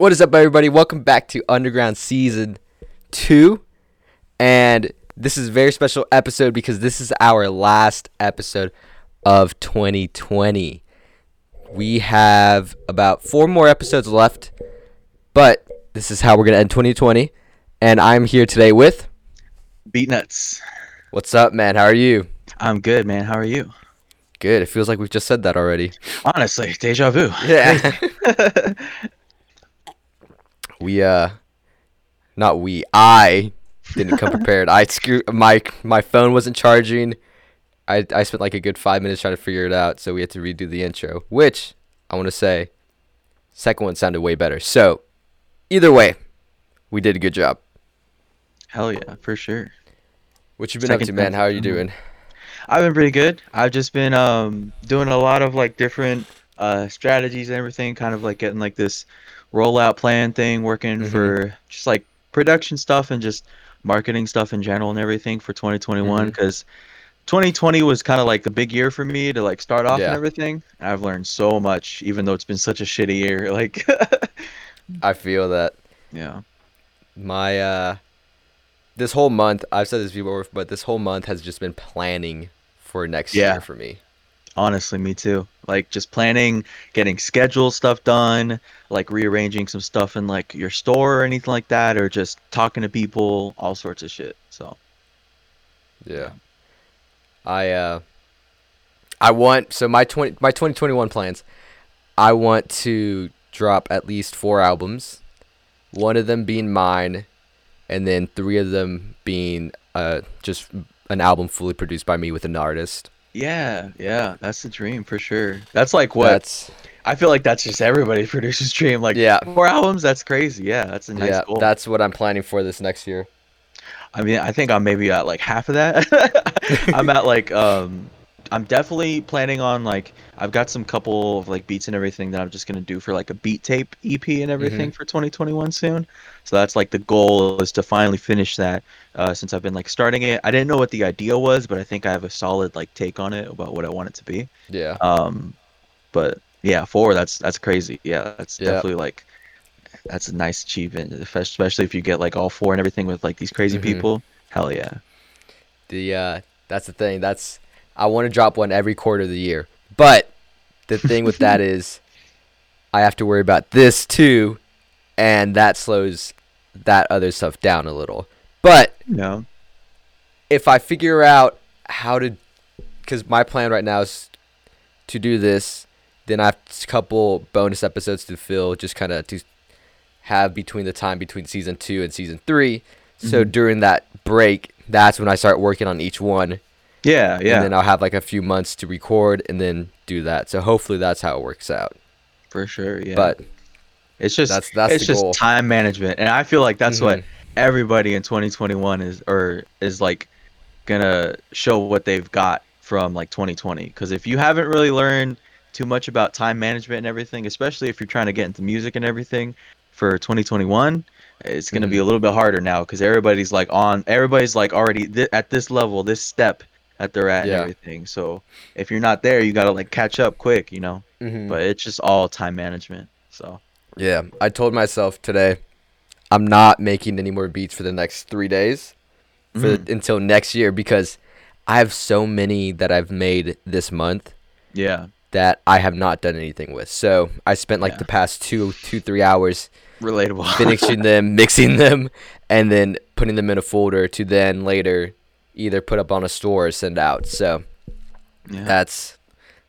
What is up, everybody? Welcome back to Underground Season 2. And this is a very special episode because this is our last episode of 2020. We have about four more episodes left, but this is how we're going to end 2020. And I'm here today with. Beatnuts. What's up, man? How are you? I'm good, man. How are you? Good. It feels like we've just said that already. Honestly, deja vu. Yeah. we uh not we i didn't come prepared. I screwed my my phone wasn't charging. I i spent like a good five minutes trying to figure it out so we had to redo the intro which i want to say second one sounded way better. So either way we did a good job. Hell yeah, for sure. what you been up to man? how are you Mhm. doing? I've been pretty good. I've just been um doing a lot of like different uh strategies and everything, kind of like getting like this rollout plan thing, working Mhm. for just like production stuff and just marketing stuff in general and everything for 2021 Mhm. because 2020 was kind of like the big year for me to like start off Yeah. and everything. I've learned so much, even though it's been such a shitty year. Like, i feel that yeah, my uh this whole month i've said this before but this whole month has just been planning for next Yeah. year for me Honestly, me too. Like just planning, getting schedule stuff done, like rearranging some stuff in like your store or anything like that, or just talking to people, all sorts of shit. So Yeah. I uh I want so my 20 my 2021 plans I want to drop at least 4 albums. One of them being mine and then 3 of them being uh just an album fully produced by me with an artist. Yeah, yeah, that's the dream for sure. That's like what That's I feel like that's just everybody producer's dream. Like yeah. four albums, that's crazy. Yeah, that's a nice yeah, goal. that's what I'm planning for this next year. I mean, I think I'm maybe at like half of that. I'm at like um I'm definitely planning on like I've got some couple of like beats and everything that I'm just gonna do for like a beat tape EP and everything for 2021 soon. So that's like the goal is to finally finish that. Uh, since I've been like starting it, I didn't know what the idea was, but I think I have a solid like take on it about what I want it to be. Yeah. Um, but yeah, four that's that's crazy. Yeah, that's Yeah. definitely like that's a nice achievement, especially if you get like all four and everything with like these crazy Mhm. people. Hell yeah. The uh that's the thing. That's I want to drop one every quarter of the year. But the thing with that is I have to worry about this too and that slows that other stuff down a little. But No. if I figure out how to cuz my plan right now is to do this, then I have a couple bonus episodes to fill just kind of to have between the time between season 2 and season 3. So Mhm. during that break, that's when I start working on each one Yeah, yeah, and then I'll have like a few months to record and then do that. So hopefully that's how it works out. for sure. Yeah. But it's just that's- that's it's just goal. time management, and I feel like that's what Mhm. everybody in 2021 is or is like gonna show what they've got from like 2020. Because if you haven't really learned too much about time management and everything, especially if you're trying to get into music and everything for 2021, it's gonna be Mhm. a little bit harder now because everybody's like on, everybody's like already th- at this level, this step that they're at Yeah. and everything. So if you're not there, you gotta like catch up quick, you know. Mhm. But it's just all time management. So yeah, I told myself today I'm not making any more beats for the next 3 days for Mhm. until next year because I have so many that I've made this month yeah, that I have not done anything with. So I spent like Yeah. the past two, two, three hours relatable. finishing them, mixing them, and then putting them in a folder to then later either put up on a store or send out. So yeah. that's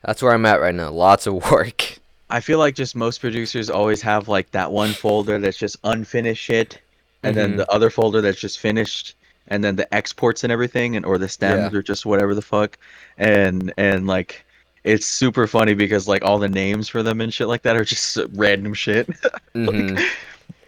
that's where I'm at right now. Lots of work. I feel like just most producers always have like that one folder that's just unfinished shit, and then Mhm. the other folder that's just finished, and then the exports and everything, and or the stems Yeah. or just whatever the fuck, and and like it's super funny because like all the names for them and shit like that are just random shit. Mhm.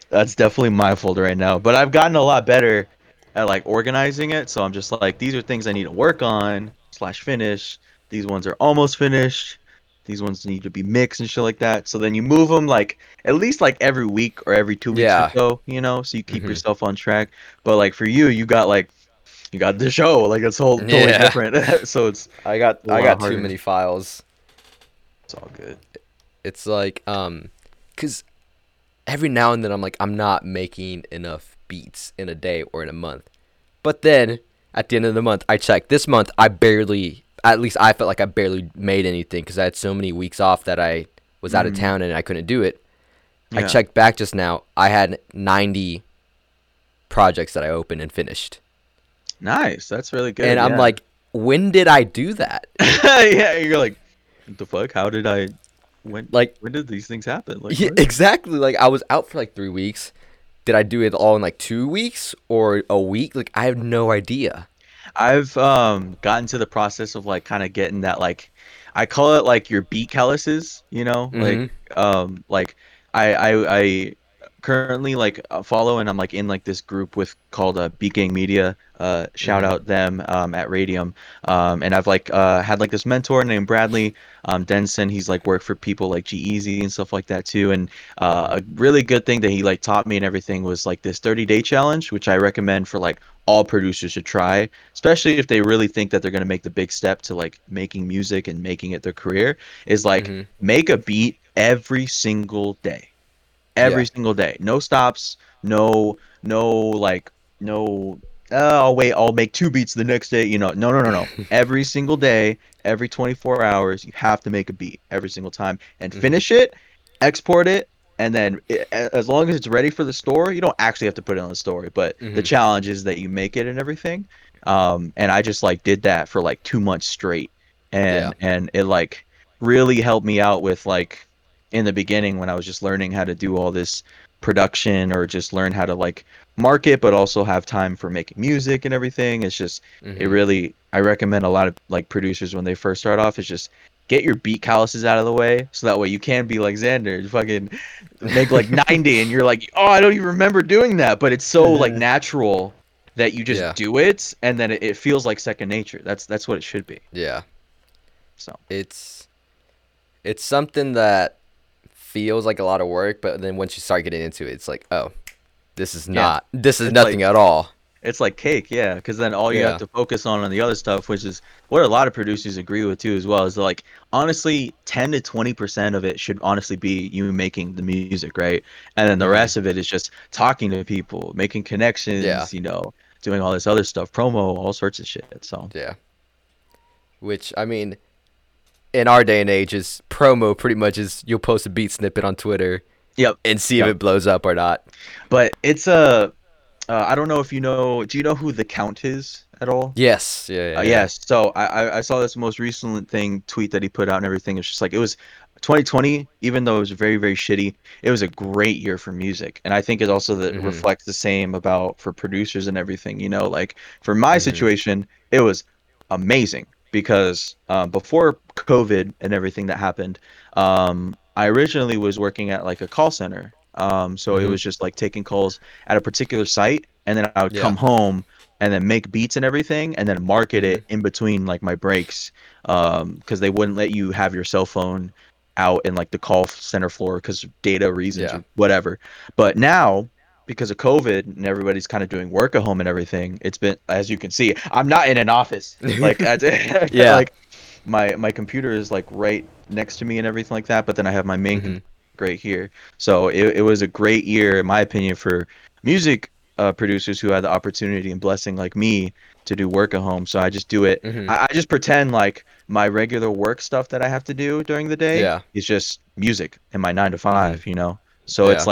that's definitely my folder right now, but I've gotten a lot better at like organizing it. So I'm just like these are things I need to work on slash finish. These ones are almost finished. These ones need to be mixed and shit like that. So then you move them like at least like every week or every two weeks Yeah. or so, you know, so you keep Mhm. yourself on track. But like for you, you got like you got the show, like it's whole totally Yeah. different. so it's I got I got too many files. it's all good. It's like um, cause every now and then I'm like I'm not making enough beats in a day or in a month. But then at the end of the month, I checked. This month I barely at least I felt like I barely made anything cuz I had so many weeks off that I was out of Mhm. town and I couldn't do it. I checked back just now. I had 90 projects that I opened and finished. Nice. That's really good. and I'm like, when did I do that? yeah, you're like, what the fuck? How did I? When? Like, when did these things happen? Like, yeah, exactly. Like, I was out for like three weeks. Did I do it all in like two weeks or a week? Like, I have no idea. I've um gotten to the process of like kind of getting that like, I call it like your beat calluses. You know, Mhm. like um like I I I currently like uh, follow and I'm like in like this group with called uh, Beat Gang Media. Uh, shout Mhm. out them um, at Radium. Um, and I've like uh, had like this mentor named Bradley um, Denson. He's like worked for people like G and stuff like that too. And uh, a really good thing that he like taught me and everything was like this 30 day challenge, which I recommend for like all producers to try, especially if they really think that they're gonna make the big step to like making music and making it their career. Is like Mhm. make a beat every single day every Yeah. single day no stops no no like no i'll wait i'll make two beats the next day you know no no no no every single day every 24 hours you have to make a beat every single time and Mhm. finish it export it and then as long as it's ready for the store you don't actually have to put it on the story but the Mhm. challenge is that you make it and everything um and i just like did that for like two months straight and and it like really helped me out with like in the beginning when I was just learning how to do all this production or just learn how to like market but also have time for making music and everything it's just it Mhm. really I recommend a lot of like producers when they first start off is just get your beat calluses out of the way so that way you can be like Xander fucking make like 90 and you're like oh I don't even remember doing that but it's so like natural that you just Yeah. do it and then it, it feels like second nature that's that's what it should be Yeah. so It's it's something that feels like a lot of work, but then once you start getting into it, it's like, oh, this is Yeah. not. This is It's nothing like- at all. It's like cake, yeah, because then all you Yeah. have to focus on on the other stuff, which is what a lot of producers agree with too, as well. Is like honestly, ten to twenty percent of it should honestly be you making the music, right? And then the Mhm. rest of it is just talking to people, making connections, Yeah. you know, doing all this other stuff, promo, all sorts of shit. So Yeah. Which I mean, in our day and age, is promo pretty much is you'll post a beat snippet on Twitter yep. and see if Yep. it blows up or not. But it's a, uh, I don't know if you know. Do you know who the Count is at all? Yes. Yeah. Yeah. Uh, yeah. yes. So I, I saw this most recent thing tweet that he put out and everything. It's just like it was 2020, even though it was very very shitty, it was a great year for music, and I think it also that Mhm. reflects the same about for producers and everything. You know, like for my Mhm. situation, it was amazing because um, before COVID and everything that happened, um, I originally was working at like a call center. Um, so it Mhm. was just like taking calls at a particular site, and then I would Yeah. come home and then make beats and everything, and then market it in between like my breaks, um, because they wouldn't let you have your cell phone out in like the call center floor because data reasons Yeah. or whatever. But now because of COVID and everybody's kind of doing work at home and everything, it's been as you can see, I'm not in an office. Like Yeah. like my my computer is like right next to me and everything like that, but then I have my main Mhm. right here. So it, it was a great year, in my opinion, for music uh, producers who had the opportunity and blessing like me to do work at home. So I just do it. Mhm. I, I just pretend like my regular work stuff that I have to do during the day Yeah. is just music in my nine to 5 you know? So it's Yeah.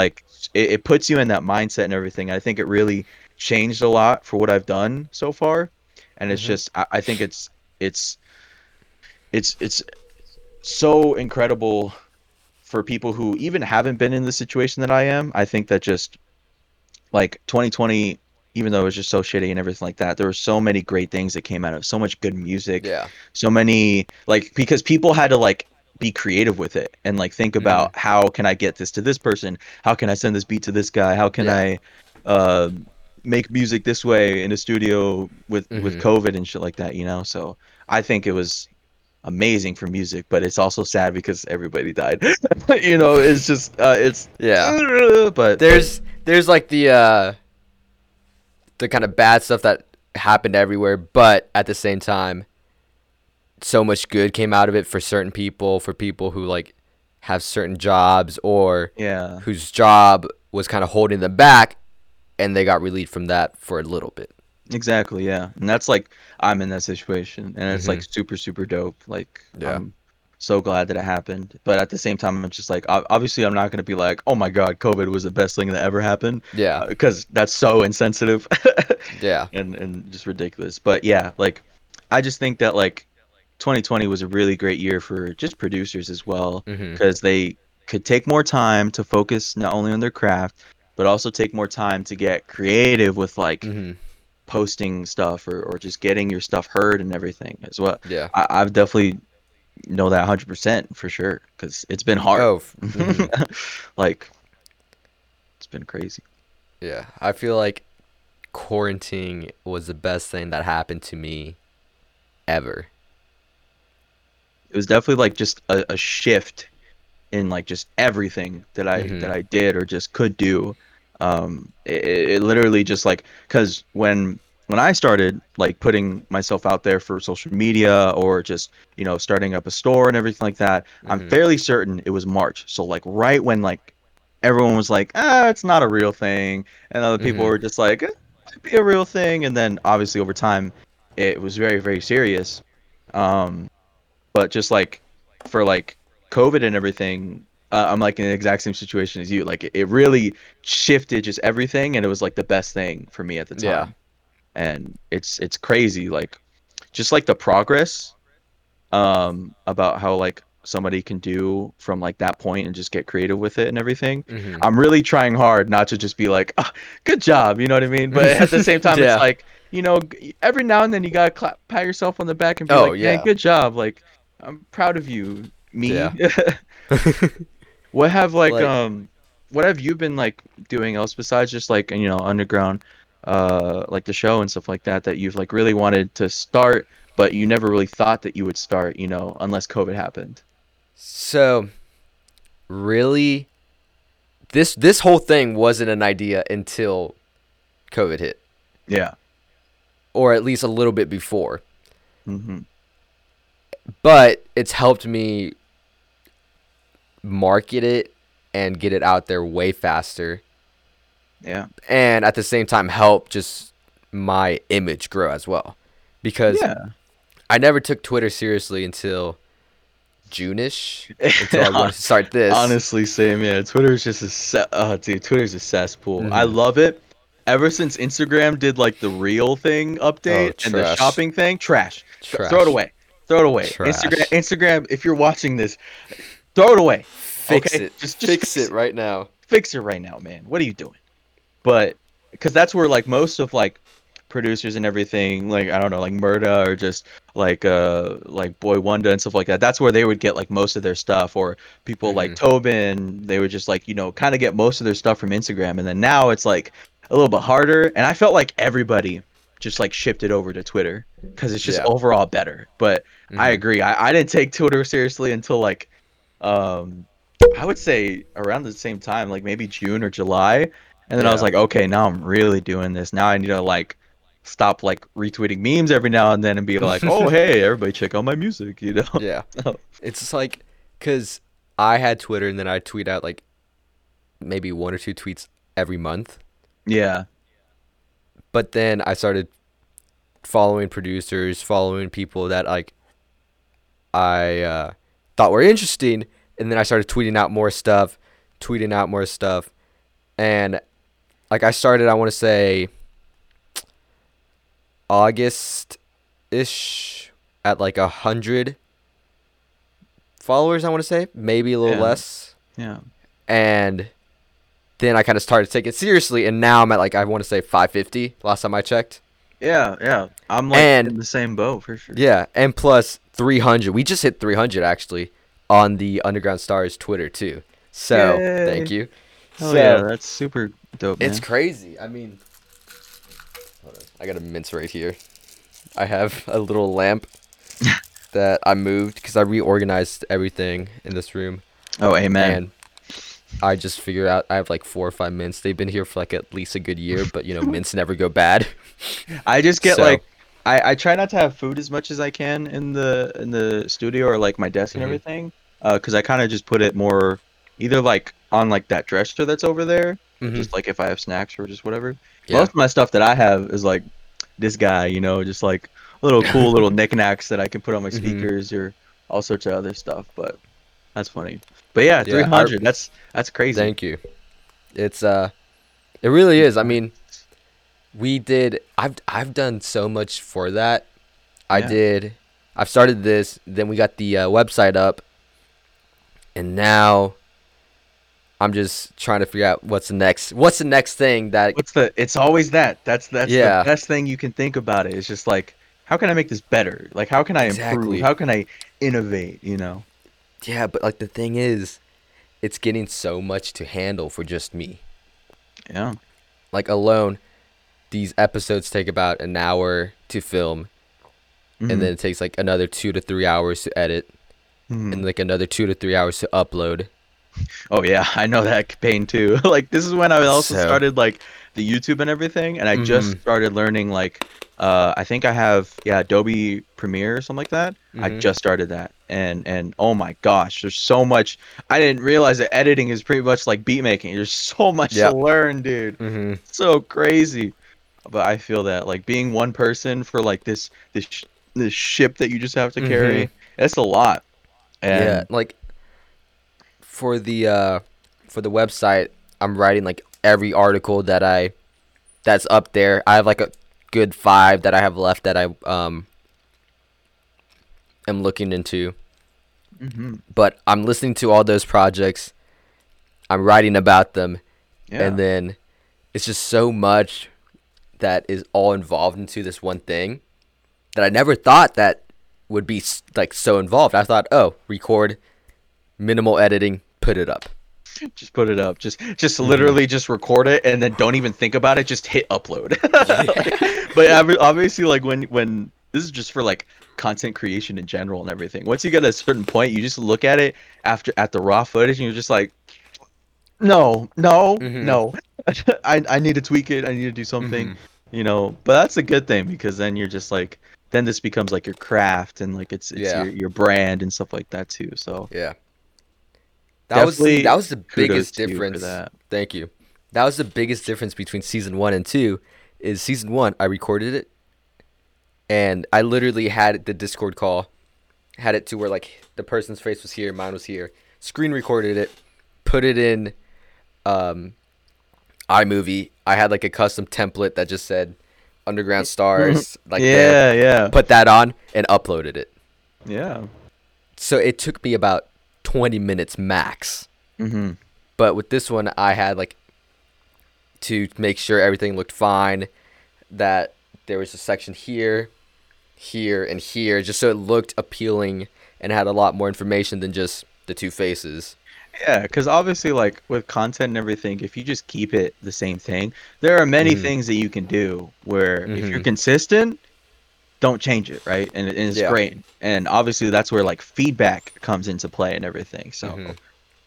It, it puts you in that mindset and everything. I think it really changed a lot for what I've done so far. And it's Mhm. just, I, I think it's, it's, it's, it's so incredible for people who even haven't been in the situation that I am. I think that just like 2020, even though it was just so shitty and everything like that, there were so many great things that came out of. So much good music, Yeah. so many like because people had to like be creative with it and like think Mm-hmm. about how can I get this to this person? How can I send this beat to this guy? How can Yeah. I uh, make music this way in a studio with with Mhm. COVID and shit like that? You know, so I think it was amazing for music, but it's also sad because everybody died. you know, it's just uh, it's Yeah. but There's there's like the uh the kind of bad stuff that happened everywhere, but at the same time so much good came out of it for certain people, for people who like have certain jobs or Yeah. whose job was kind of holding them back and they got relieved from that for a little bit. Exactly, yeah. And that's like I'm in that situation and it's like mm-hmm. super super dope. Like Yeah. I'm so glad that it happened. But at the same time I'm just like obviously I'm not going to be like, "Oh my god, COVID was the best thing that ever happened." Yeah. Uh, because that's so insensitive Yeah. and and just ridiculous. But yeah, like I just think that like 2020 was a really great year for just producers as well because they could take more time to focus not only on their craft but also take more time to get creative with like Mhm. posting stuff or, or just getting your stuff heard and everything as well. Yeah. I, I've definitely know that 100% for sure because it's been hard. Oh, mhm. like, it's been crazy. yeah. I feel like quarantine was the best thing that happened to me ever. It was definitely like just a, a shift in like just everything that I Mhm. that I did or just could do. Um, it, it literally just like because when when I started like putting myself out there for social media or just you know starting up a store and everything like that, I'm Mhm. fairly certain it was March. So like right when like everyone was like, ah, it's not a real thing, and other people Mhm. were just like, it might be a real thing, and then obviously over time, it was very very serious. Um, but just like for like COVID and everything, uh, I'm like in the exact same situation as you. Like it, it really shifted just everything, and it was like the best thing for me at the time. Yeah. And it's it's crazy, like just like the progress, um, about how like somebody can do from like that point and just get creative with it and everything. Mhm. I'm really trying hard not to just be like, oh, good job, you know what I mean? But at the same time, Yeah. it's like, you know, every now and then you gotta clap, pat yourself on the back and be Oh, like, yeah. good job. Like, I'm proud of you, me. Yeah. what have like, Like- um, what have you been like doing else besides just like you know underground, uh, like the show and stuff like that that you've like really wanted to start, but you never really thought that you would start, you know, unless COVID happened. So, really, this this whole thing wasn't an idea until COVID hit, Yeah. or at least a little bit before. hmm But it's helped me market it and get it out there way faster, Yeah. and at the same time help just my image grow as well. Because Yeah. I never took Twitter seriously until June-ish, until I wanted to start this. Honestly, same. Yeah, Twitter is just a se- oh, dude, Twitter's a cesspool. I Mhm. love it. Ever since Instagram did like the reel thing update and the Oh, shopping thing, trash. Th- Throw it away. Throw it away. Trash. Instagram. Instagram. If you're watching this, throw it away. Fix okay? it. Just, just fix it right now. fix it right now, man. What are you doing? But because that's where like most of like producers and everything, like I don't know, like Murda or just like uh like Boy Wonder and stuff like that. That's where they would get like most of their stuff, or people like Tobin. They would just like you know kind of get most of their stuff from Instagram, and then now it's like a little bit harder. And I felt like everybody just like shifted over to Twitter because it's just Yeah. overall better. But I Mhm. agree. I, I didn't take Twitter seriously until like um I would say around the same time, like maybe June or July. And then I was like, okay, now I'm really doing this. Now I need to like stop like retweeting memes every now and then and be like, oh hey, everybody check out my music, you know? Yeah. It's just like, cause I had Twitter and then I tweet out like maybe one or two tweets every month. yeah. But then I started following producers, following people that like I uh, thought were interesting, and then I started tweeting out more stuff, tweeting out more stuff, and like I started, I want to say August ish at like a hundred followers. I want to say maybe a little Yeah. less Yeah. and then I kind of started to take it seriously, and now I'm at like I want to say 550 last time I checked. Yeah, yeah. I'm like And- in the same boat for sure. Yeah, and plus 300. We just hit 300 actually on the Underground Stars Twitter too. So Yay. thank you. Oh so yeah, that's super dope, man. it's crazy. I mean. I got a mints right here. I have a little lamp that I moved because I reorganized everything in this room. oh, amen. And I just figure out I have like four or five mints. They've been here for like at least a good year, but you know, mints never go bad. I just get So- like I, I try not to have food as much as I can in the in the studio or like my desk and Mhm. everything because I kind of just put it more either like on like that dresser that's over there, Mhm. just like if I have snacks or just whatever. Yeah. Most of my stuff that I have is like this guy, you know, just like little cool little knickknacks that I can put on my Mhm. speakers or all sorts of other stuff. But that's funny. But yeah, Yeah, I- 300. that's that's crazy. Thank you. It's uh, it really is. I mean, we did. I've I've done so much for that. I Yeah. did. I've started this. Then we got the uh, website up, and now I'm just trying to figure out what's the next. What's the next thing that? What's the? It's always that. That's that's Yeah. the best thing you can think about it. It's just like, how can I make this better? Like, how can I Exactly. improve? How can I innovate? You know? Yeah, but like the thing is, it's getting so much to handle for just me. Yeah. Like alone, these episodes take about an hour to film, Mhm. and then it takes like another two to three hours to edit. Mhm. and like another two to three hours to upload. Oh yeah, I know that pain too. like this is when I also So- started like the YouTube and everything, and I just Mhm. started learning like uh I think I have yeah Adobe Premiere or something like that. I Mhm. just started that, and and oh my gosh, there's so much. I didn't realize that editing is pretty much like beat making. There's so much Yep. to learn, dude. Mm-hmm. So crazy. But I feel that like being one person for like this this this ship that you just have to carry, it's a lot. And yeah, like for the uh for the website, I'm writing like every article that I that's up there. I have like a good five that I have left that I um am looking into. Mhm. But I'm listening to all those projects. I'm writing about them, yeah. and then it's just so much that is all involved into this one thing that I never thought that would be like so involved. I thought, oh, record, minimal editing, put it up. just put it up just just Mm-hmm. literally just record it and then don't even think about it just hit upload but obviously like when when this is just for like content creation in general and everything once you get a certain point you just look at it after at the raw footage and you're just like no no Mhm. no I, I need to tweak it i need to do something Mhm. you know but that's a good thing because then you're just like then this becomes like your craft and like it's it's Yeah. your, your brand and stuff like that too so Yeah. That was Definitely that was the biggest to you for difference. Thank you. That was the biggest difference between season one and two. Is season one I recorded it, and I literally had the Discord call, had it to where like the person's face was here, mine was here. Screen recorded it, put it in, um, iMovie. I had like a custom template that just said "Underground Stars," like there. yeah yeah Put that on and uploaded it. yeah So it took me about twenty minutes max. mm-hmm. But with this one, I had like to make sure everything looked fine, that there was a section here, here, and here, just so it looked appealing and had a lot more information than just the two faces. Yeah, because obviously, like with content and everything, if you just keep it the same thing, there are many Mhm. things that you can do where if you're Mhm. consistent, don't change it, right? And, and it's Yeah. great. And obviously, that's where like feedback comes into play and everything. So Mhm.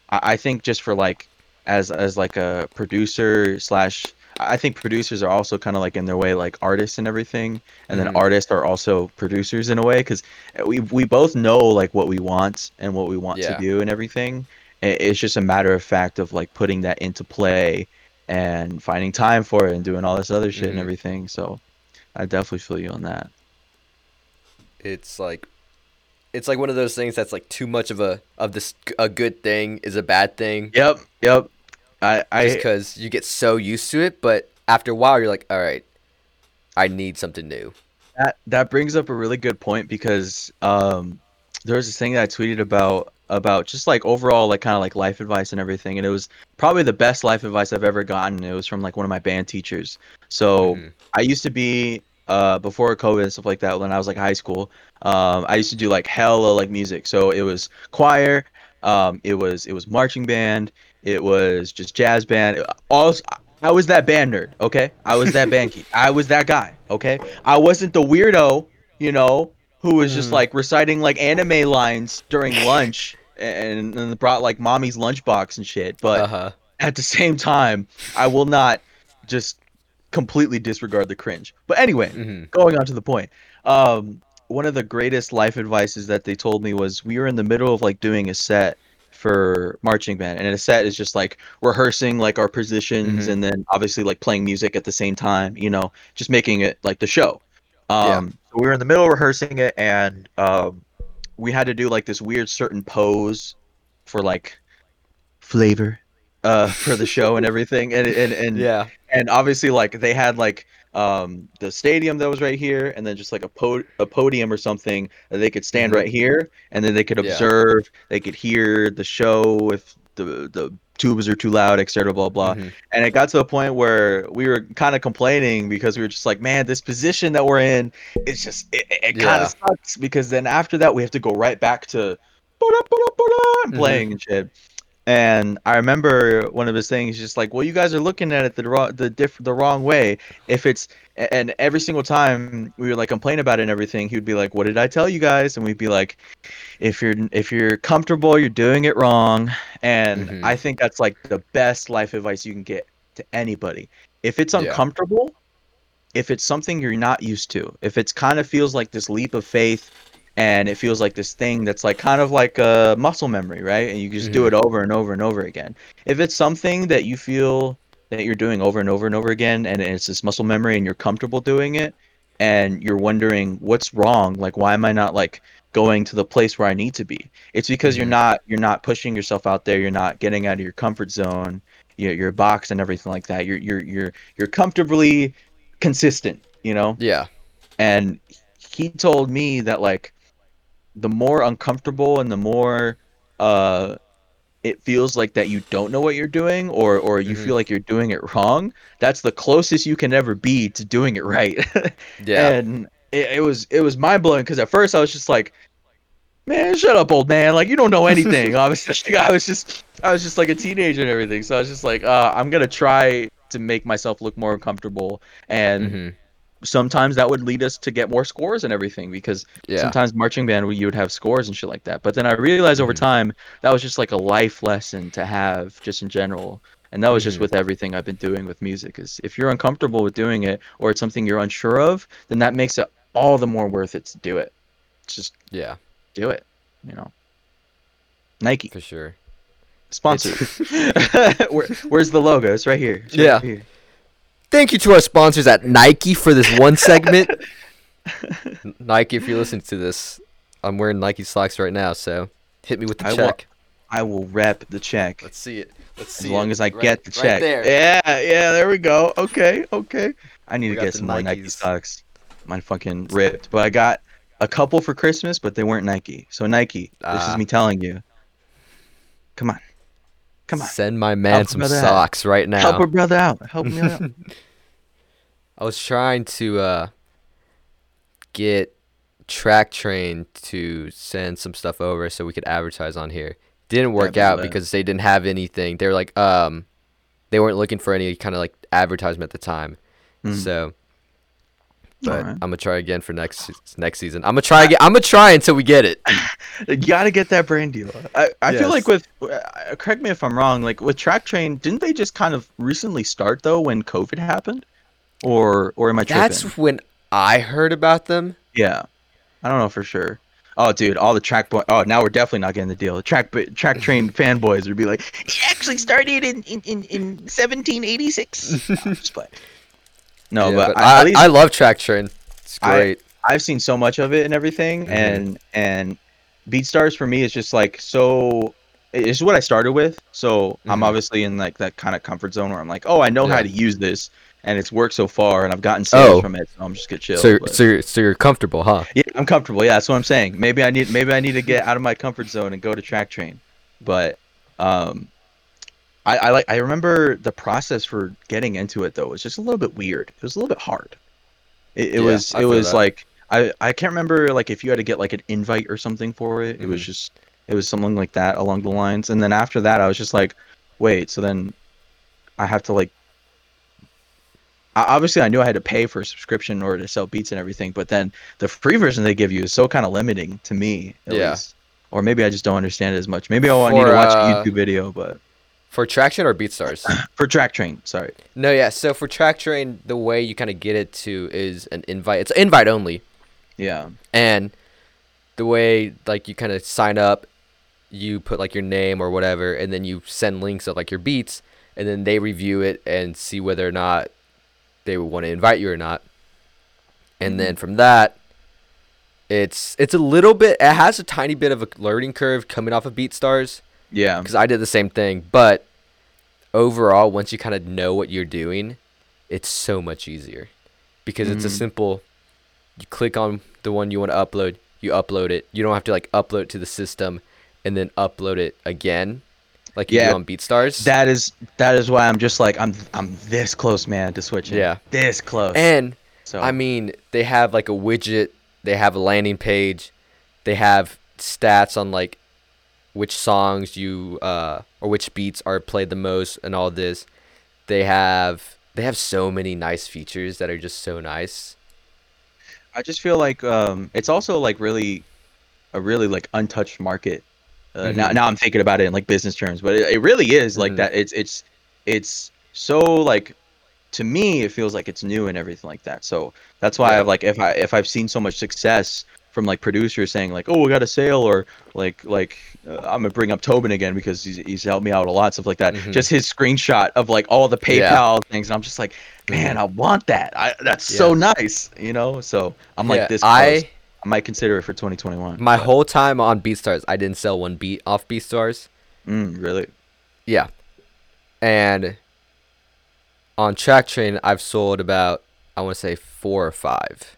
I, I think just for like as as like a producer slash I think producers are also kind of like in their way like artists and everything, and then Mhm. artists are also producers in a way because we we both know like what we want and what we want Yeah. to do and everything. It's just a matter of fact of like putting that into play and finding time for it and doing all this other shit Mhm. and everything. So I definitely feel you on that. It's like, it's like one of those things that's like too much of a of this a good thing is a bad thing. Yep, yep. I I because you get so used to it, but after a while, you're like, all right, I need something new. That that brings up a really good point because um there was this thing that I tweeted about about just like overall like kind of like life advice and everything and it was probably the best life advice I've ever gotten. It was from like one of my band teachers. So Mhm. I used to be uh before COVID and stuff like that when I was like high school. Um I used to do like hella like music. So it was choir, um it was it was marching band, it was just jazz band. All I was that band nerd, okay? I was that band key. I was that guy, okay? I wasn't the weirdo, you know, who was just Mm. like reciting like anime lines during lunch and, and brought like mommy's lunchbox and shit. But Uh huh. at the same time, I will not just completely disregard the cringe. But anyway, hmm going on to the point. Um, one of the greatest life advices that they told me was we were in the middle of like doing a set for marching band and a set is just like rehearsing like our positions Mhm. and then obviously like playing music at the same time you know just making it like the show um so we were in the middle of rehearsing it and um we had to do like this weird certain pose for like flavor uh for the show and everything and and and Yeah. And obviously like they had like um the stadium that was right here and then just like a po- a podium or something that they could stand Mhm. right here and then they could Yeah. observe they could hear the show if the the tubes are too loud etc blah blah Mhm. and it got to a point where we were kind of complaining because we were just like man this position that we're in it's just it, it, kind of sucks because then after that we have to go right back to Mhm. playing and shit and I remember one of his things, just like, "Well, you guys are looking at it the wrong, the diff, the wrong way. If it's and every single time we would like complain about it and everything, he would be like, "What did I tell you guys?" And we'd be like, "If you're if you're comfortable, you're doing it wrong." And Mhm. I think that's like the best life advice you can get to anybody. If it's Yeah. uncomfortable, if it's something you're not used to, if it's kind of feels like this leap of faith and it feels like this thing that's like kind of like a muscle memory, right? And you just do Mhm. it over and over and over again. If it's something that you feel that you're doing over and over and over again and it's this muscle memory and you're comfortable doing it and you're wondering what's wrong, like why am I not like going to the place where I need to be? It's because you're Mhm. not you're not pushing yourself out there, you're not getting out of your comfort zone, your your box and everything like that. You're you're you're you're comfortably consistent, you know? Yeah. and he told me that like the more uncomfortable and the more uh it feels like that you don't know what you're doing or or you Mhm. feel like you're doing it wrong that's the closest you can ever be to doing it right. Yeah. and it, it was it was mind-blowing because at first i was just like man shut up old man. Like you don't know anything. I was just i was just i was just like a teenager and everything. So i was just like uh, i'm gonna try to make myself look more comfortable and hmm sometimes that would lead us to get more scores and everything because Yeah. sometimes marching band you would have scores and shit like that but then i realized over Mhm. time that was just like a life lesson to have just in general and that was just Mhm. with everything i've been doing with music is if you're uncomfortable with doing it or it's something you're unsure of then that makes it all the more worth it to do it just Yeah. do it you know nike For sure. sponsor Where, where's the logo it's right here It's right Yeah. here. Thank you to our sponsors at Nike for this one segment. Nike, if you're listening to this, I'm wearing Nike socks right now, so hit me with the I wa- check. i will rep the check Let's see it. Let's see. as long it. as I Right- get the check. Right there. Yeah, yeah, there we go. Okay, okay. I need We to get some more Nike socks. Mine fucking ripped. But I got a couple for Christmas, but they weren't Nike. So Nike, this Ah. is me telling you. Come on. Come on. Send my man Help some brother out. socks right now. Help a brother out. Help me out. I was trying to uh, get Traktrain to send some stuff over so we could advertise on here. Didn't work out because they didn't have anything. They were like, um, they weren't looking for any kind of like advertisement at the time. Mm. So, but Alright. I'm gonna try again for next next season. I'm gonna try again. I'm gonna try until we get it. You gotta get that brand deal. I, I feel like with, uh, correct me if I'm wrong, like with Traktrain, didn't they just kind of recently start though when COVID happened? Or or am I tripping? That's when I heard about them. Yeah, I don't know for sure. Oh, dude, all the track boy. Oh, now we're definitely not getting the deal. The track Traktrain fanboys would be like, it actually started in in in, in 1786. No, just playing. No, Yeah, but, but I, I, least I love Traktrain. It's great. I've seen so much of it and everything, Mhm. and and BeatStars for me is just like so. It's what I started with, so I'm Mhm. obviously in like that kind of comfort zone where I'm like, oh, I know how to use this, and it's worked so far, and I've gotten sales Oh. from it, so I'm just gonna chill. so, but- so, you're, so you're comfortable, huh? Yeah, I'm comfortable. Yeah, that's what I'm saying. Maybe I need maybe I need to get out of my comfort zone and go to Traktrain. But um I, I like I remember the process for getting into it though was just a little bit weird. It was a little bit hard. It, it Yeah, was it was that. like I I can't remember like if you had to get like an invite or something for it. It was Mhm. just it was something like that along the lines. And then after that I was just like, wait, so then I have to like I- obviously I knew I had to pay for a subscription in order to sell beats and everything, but then the free version they give you is so kind of limiting to me. At Yeah. Least. Or maybe I just don't understand it as much. Maybe I need For, to watch a uh, YouTube video, but For Traction or BeatStars? for Traktrain, sorry. no, yeah. So for Traktrain, the way you kind of get it to is an invite. It's invite only. Yeah. And the way like you kind of sign up, you put like your name or whatever, and then you send links of like your beats, and then they review it and see whether or not they would want to invite you or not. And mm-hmm. then from that, it's it's a little bit. It has a tiny bit of a learning curve coming off of BeatStars Yeah. because I did the same thing. But overall, once you kind of know what you're doing, it's so much easier because it's a Mhm. simple. You click on the one you want to upload, you upload it. You don't have to like upload it to the system and then upload it again, like you Yeah, do on BeatStars. That is that is why I'm just like I'm I'm this close, man, to switching. Yeah. This close. and so I mean, they have like a widget, they have a landing page, they have stats on like which songs you uh or which beats are played the most and all this. They have they have so many nice features that are just so nice. I just feel like um, it's also like really a really like untouched market. Uh, Now, Mhm. now I'm thinking about it in like business terms, but it, it really is like Mhm. that. It's it's it's so like to me it feels like it's new and everything like that. So that's why Yeah. I've like if I if I've seen so much success from like producers saying like oh we got a sale or like like uh, I'm gonna bring up Tobin again because he's, he's helped me out a lot stuff like that. Mhm. Just his screenshot of like all the PayPal Yeah. things, and I'm just like man I want that. I that's so nice, you know. So I'm Yeah, like this. Close. I, I might consider it for 2021. my but- whole time on BeatStars, I didn't sell one beat off BeatStars. Mm, really? Yeah. And on Traktrain, I've sold about I want to say 4 or 5.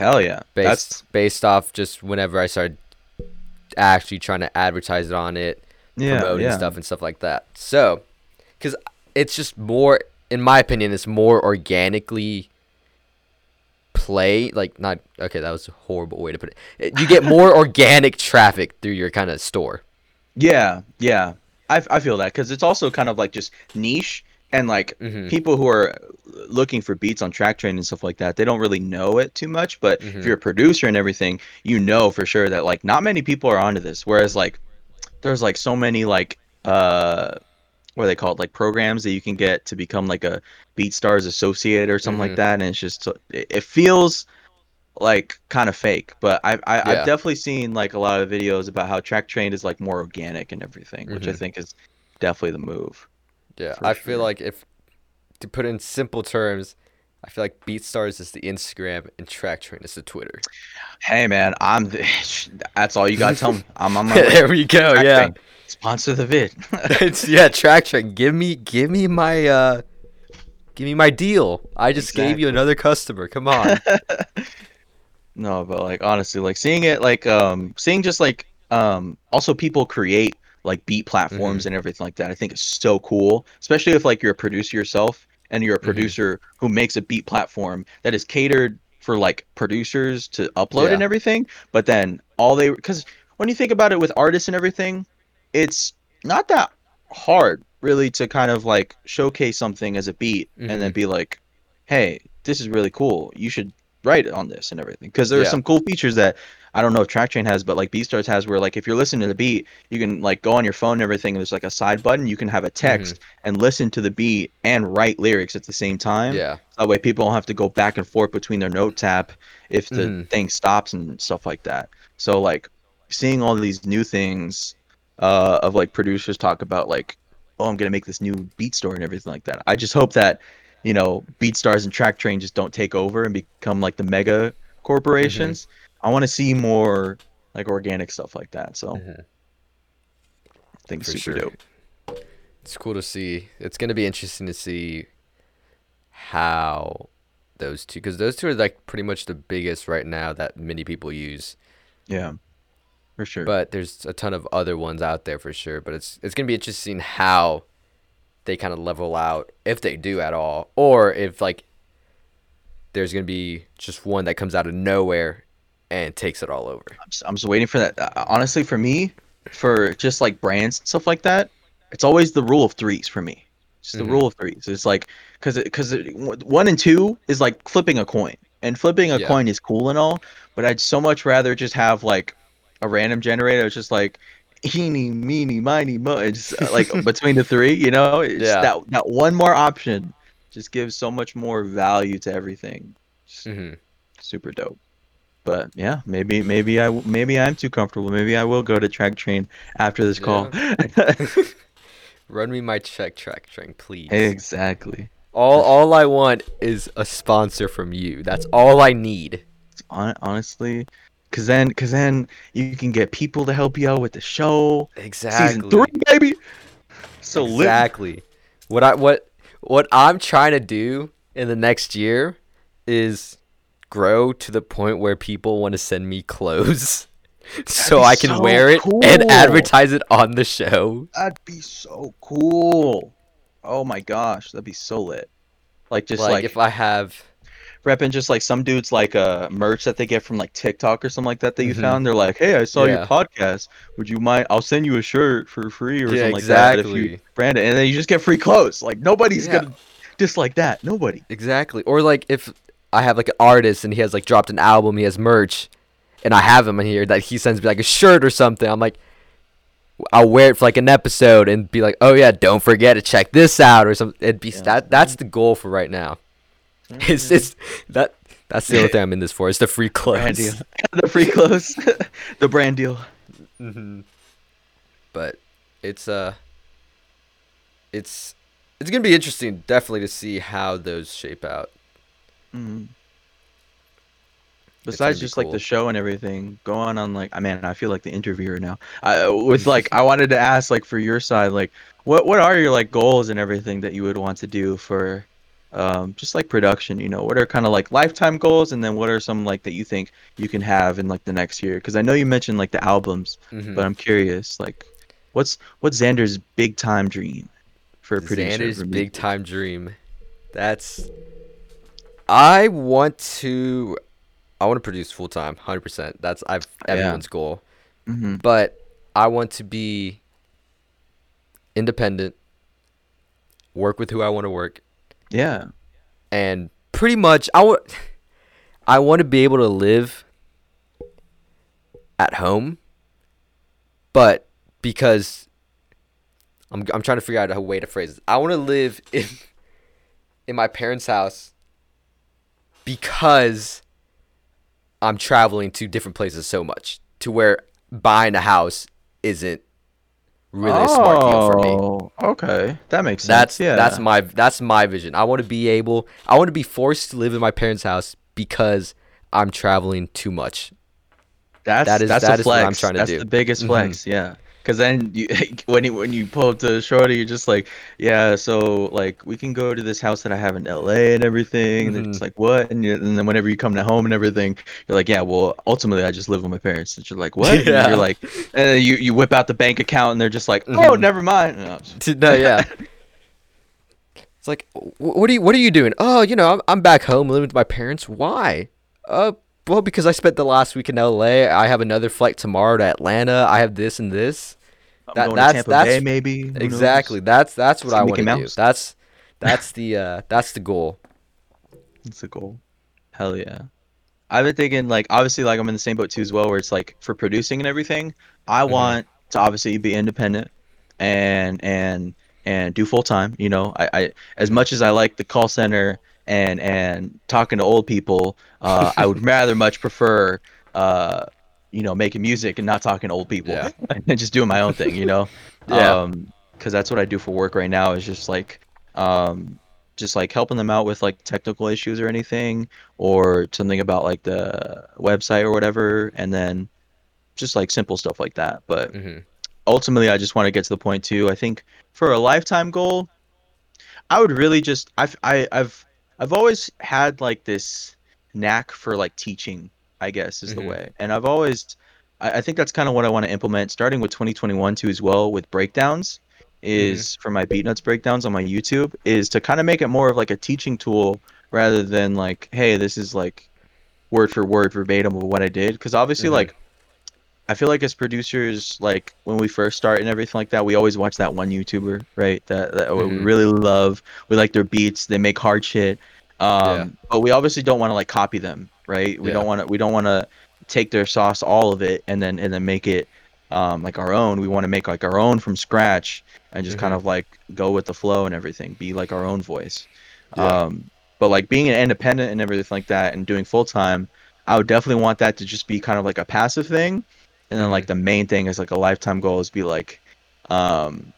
Hell yeah. based That's based off just whenever I started actually trying to advertise it on it, yeah, promoting yeah. stuff and stuff like that. So, because it's just more, in my opinion, it's more organically play like not okay that was a horrible way to put it you get more organic traffic through your kind of store Yeah, yeah. I, I feel that because it's also kind of like just niche and like Mhm. people who are looking for beats on Traktrain and stuff like that they don't really know it too much but Mhm. if you're a producer and everything you know for sure that like not many people are onto this whereas like there's like so many like uh what are they called like programs that you can get to become like a BeatStars associate or something Mhm. like that and it's just it, it feels like kind of fake but I, I Yeah. I've definitely seen like a lot of videos about how Traktrain is like more organic and everything which I Mhm. think is definitely the move yeah i feel like if to put it in simple terms i feel like beatstars is the instagram and Traktrain is the twitter hey man I'm the, that's all you gotta tell me I'm on my there we go Track yeah Train, sponsor the vid it's yeah, Traktrain. Give me give me my uh give me my deal. I just gave you another customer. Come on. No, but like honestly, like seeing it, like um, seeing just like um, also people create like beat platforms and everything like that. I think it's so cool, especially if like you're a producer yourself and you're a Mhm. producer who makes a beat platform that is catered for like producers to upload Yeah. and everything. But then all they because when you think about it with artists and everything, it's not that hard really to kind of like showcase something as a beat and then Mhm. be like, hey, this is really cool. You should write on this and everything because there are Yeah. some cool features that I don't know if Traktrain has, but like BeatStars has, where like if you're listening to the beat, you can like go on your phone and everything. And there's like a side button. You can have a text and listen to the beat and write lyrics at the same time. yeah. That way, people don't have to go back and forth between their note tap if the Mhm. thing stops and stuff like that. So like seeing all these new things uh, of like producers talk about like, oh, I'm gonna make this new beat store and everything like that. I just hope that you know BeatStars and Traktrain just don't take over and become like the mega corporations. I want to see more like organic stuff like that. So Mhm. I think For super sure. dope. It's cool to see. It's gonna be interesting to see how those two, because those two are like pretty much the biggest right now that many people use. Yeah, for sure. But there's a ton of other ones out there for sure. But it's it's gonna be interesting how they kind of level out if they do at all, or if like there's gonna be just one that comes out of nowhere and takes it all over. I'm just, I'm just waiting for that. Uh, honestly, for me, for just like brands and stuff like that, it's always the rule of threes for me. It's the Mhm. rule of threes. It's like because because one and two is like flipping a coin, and flipping a Yeah. coin is cool and all, but I'd so much rather just have like a random generator. It's just like eeny, meeny, miny, mo. It's uh, like between the three, you know. It's Yeah. that that one more option just gives so much more value to everything. Just hmm Super dope. But yeah, maybe maybe I maybe I'm too comfortable. Maybe I will go to Traktrain after this call. Run me my check Traktrain, please. exactly. All all I want is a sponsor from you. That's all I need. Honestly, cause then cause then you can get people to help you out with the show. Exactly. Season three, baby. So lit. exactly. What I what what I'm trying to do in the next year is grow to the point where people want to send me clothes so I can so wear it cool. and advertise it on the show. That'd be so cool. Oh my gosh, that'd be so lit. Like just like, like, if I have repping just like some dudes like uh merch that they get from like TikTok or something like that that you Mhm. found. They're like, hey, I saw your podcast. Would you mind? I'll send you a shirt for free or Yeah, something like that if exactly. you brand it, and then you just get free clothes. Like nobody's Yeah. gonna dislike that. Nobody. exactly or like if I have like an artist and he has like dropped an album, he has merch, and I have him in here that he sends me like a shirt or something. I'm like, I'll wear it for like an episode and be like, oh yeah, don't forget to check this out or something. It'd be Yeah. that that's the goal for right now. It's it's that that's the only thing I'm in this for. It's the free brand clothes. deal. the free clothes. the brand deal. hmm But it's uh, it's it's gonna be interesting, definitely, to see how those shape out. Mhm. Besides gonna be just like the show and everything, go on on like I mean I feel like the interviewer now. I with like I wanted to ask like for your side like what what are your like goals and everything that you would want to do for um just like production, you know? What are kind of like lifetime goals and then what are some like that you think you can have in like the next year? Cuz I know you mentioned like the albums, Mhm. but I'm curious like what's what's Xander's big time dream for a producer? Xander's big time dream. That's. I want to. I want to produce full time, hundred percent. That's I've Yeah. everyone's goal. Mhm. But I want to be independent. Work with who I want to work, Yeah. and pretty much I want. I want to be able to live at home, but because I'm I'm trying to figure out a way to phrase this. I want to live in in my parents' house because I'm traveling to different places so much to where buying a house isn't really a smart deal for me. Oh, Okay, that makes sense. That's yeah. that's my that's my vision. I want to be able I want to be forced to live in my parents' house because I'm traveling too much. That's That is- that's that is what. I'm trying to that's do. the biggest flex, mm-hmm. yeah. Because then you when you when you pull up to Shorty, you're just like, yeah, so like we can go to this house that I have in L.A. and everything, and they're just Mhm. like, what? And, you, and then whenever you come to home and everything, you're like, yeah, well, ultimately I just live with my parents. And you're like, what? And Yeah. you're like, and then you you whip out the bank account, and they're just like, oh, Mhm. never mind. No, no, yeah. It's like, what are you what are you doing? Oh, you know, I'm, I'm back home living with my parents. Why? Uh, well, because I spent the last week in L.A. I have another flight tomorrow to Atlanta. I have this and this. I'm That- that's- Tampa that's- Bay, maybe. Who knows? Exactly. That's that's what See I want to do. That's that's the uh that's the goal. That's a goal. Hell yeah. I've been thinking like obviously like I'm in the same boat too as well where it's like for producing and everything, I Mhm. want to obviously be independent and and and do full time, you know. I, I as much as I like the call center and and talking to old people, uh, I would rather much prefer uh you know making music and not talking to old people Yeah. and just doing my own thing, you know. Yeah. Um cuz that's what I do for work right now is just like um just like helping them out with like technical issues or anything or something about like the website or whatever and then just like simple stuff like that but hmm ultimately i just want to get to the point too i think for a lifetime goal i would really just i've I, i've i've always had like this knack for like teaching i guess is Mhm. the way and i've always I, I think that's kind of what i want to implement starting with 2021 too as well with breakdowns is for my beat nuts breakdowns on my youtube is to kind of make it more of like a teaching tool rather than like hey this is like word for word verbatim of what i did because obviously Mhm. like I feel like as producers, like when we first start and everything like that, we always watch that one YouTuber, right? That, that we Mhm. really love. We like their beats. They make hard shit. Um, Yeah. but we obviously don't want to like copy them, right? We Yeah. don't want to. We don't want to take their sauce, all of it, and then and then make it um, like our own. We want to make like our own from scratch and just kind Mhm. of like go with the flow and everything. Be like our own voice. Yeah. Um, but like being an independent and everything like that and doing full time, I would definitely want that to just be kind of like a passive thing, and then like the main thing is like a lifetime goal is be like, um,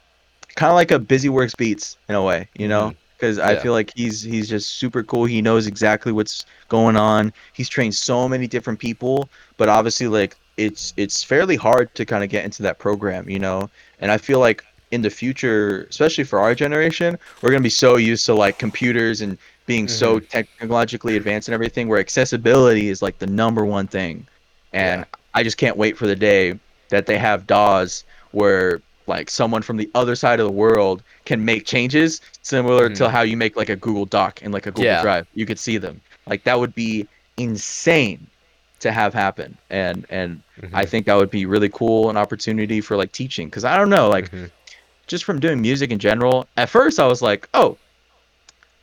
kind of like a BusyWorksBeats in a way, you know. Because I Yeah. feel like he's he's just super cool. He knows exactly what's going on. He's trained so many different people, but obviously like it's it's fairly hard to kind of get into that program, you know. And I feel like in the future, especially for our generation, we're gonna be so used to like computers and being so technologically advanced and everything, where accessibility is like the number one thing. And I just can't wait for the day that they have DAWs where like someone from the other side of the world can make changes similar to mm-hmm. how you make like a Google Doc and like a Google Yeah. Drive. You could see them. Like that would be insane to have happen. And and mm-hmm. I think that would be really cool an opportunity for like teaching cuz I don't know like Mhm. just from doing music in general. At first I was like, "Oh,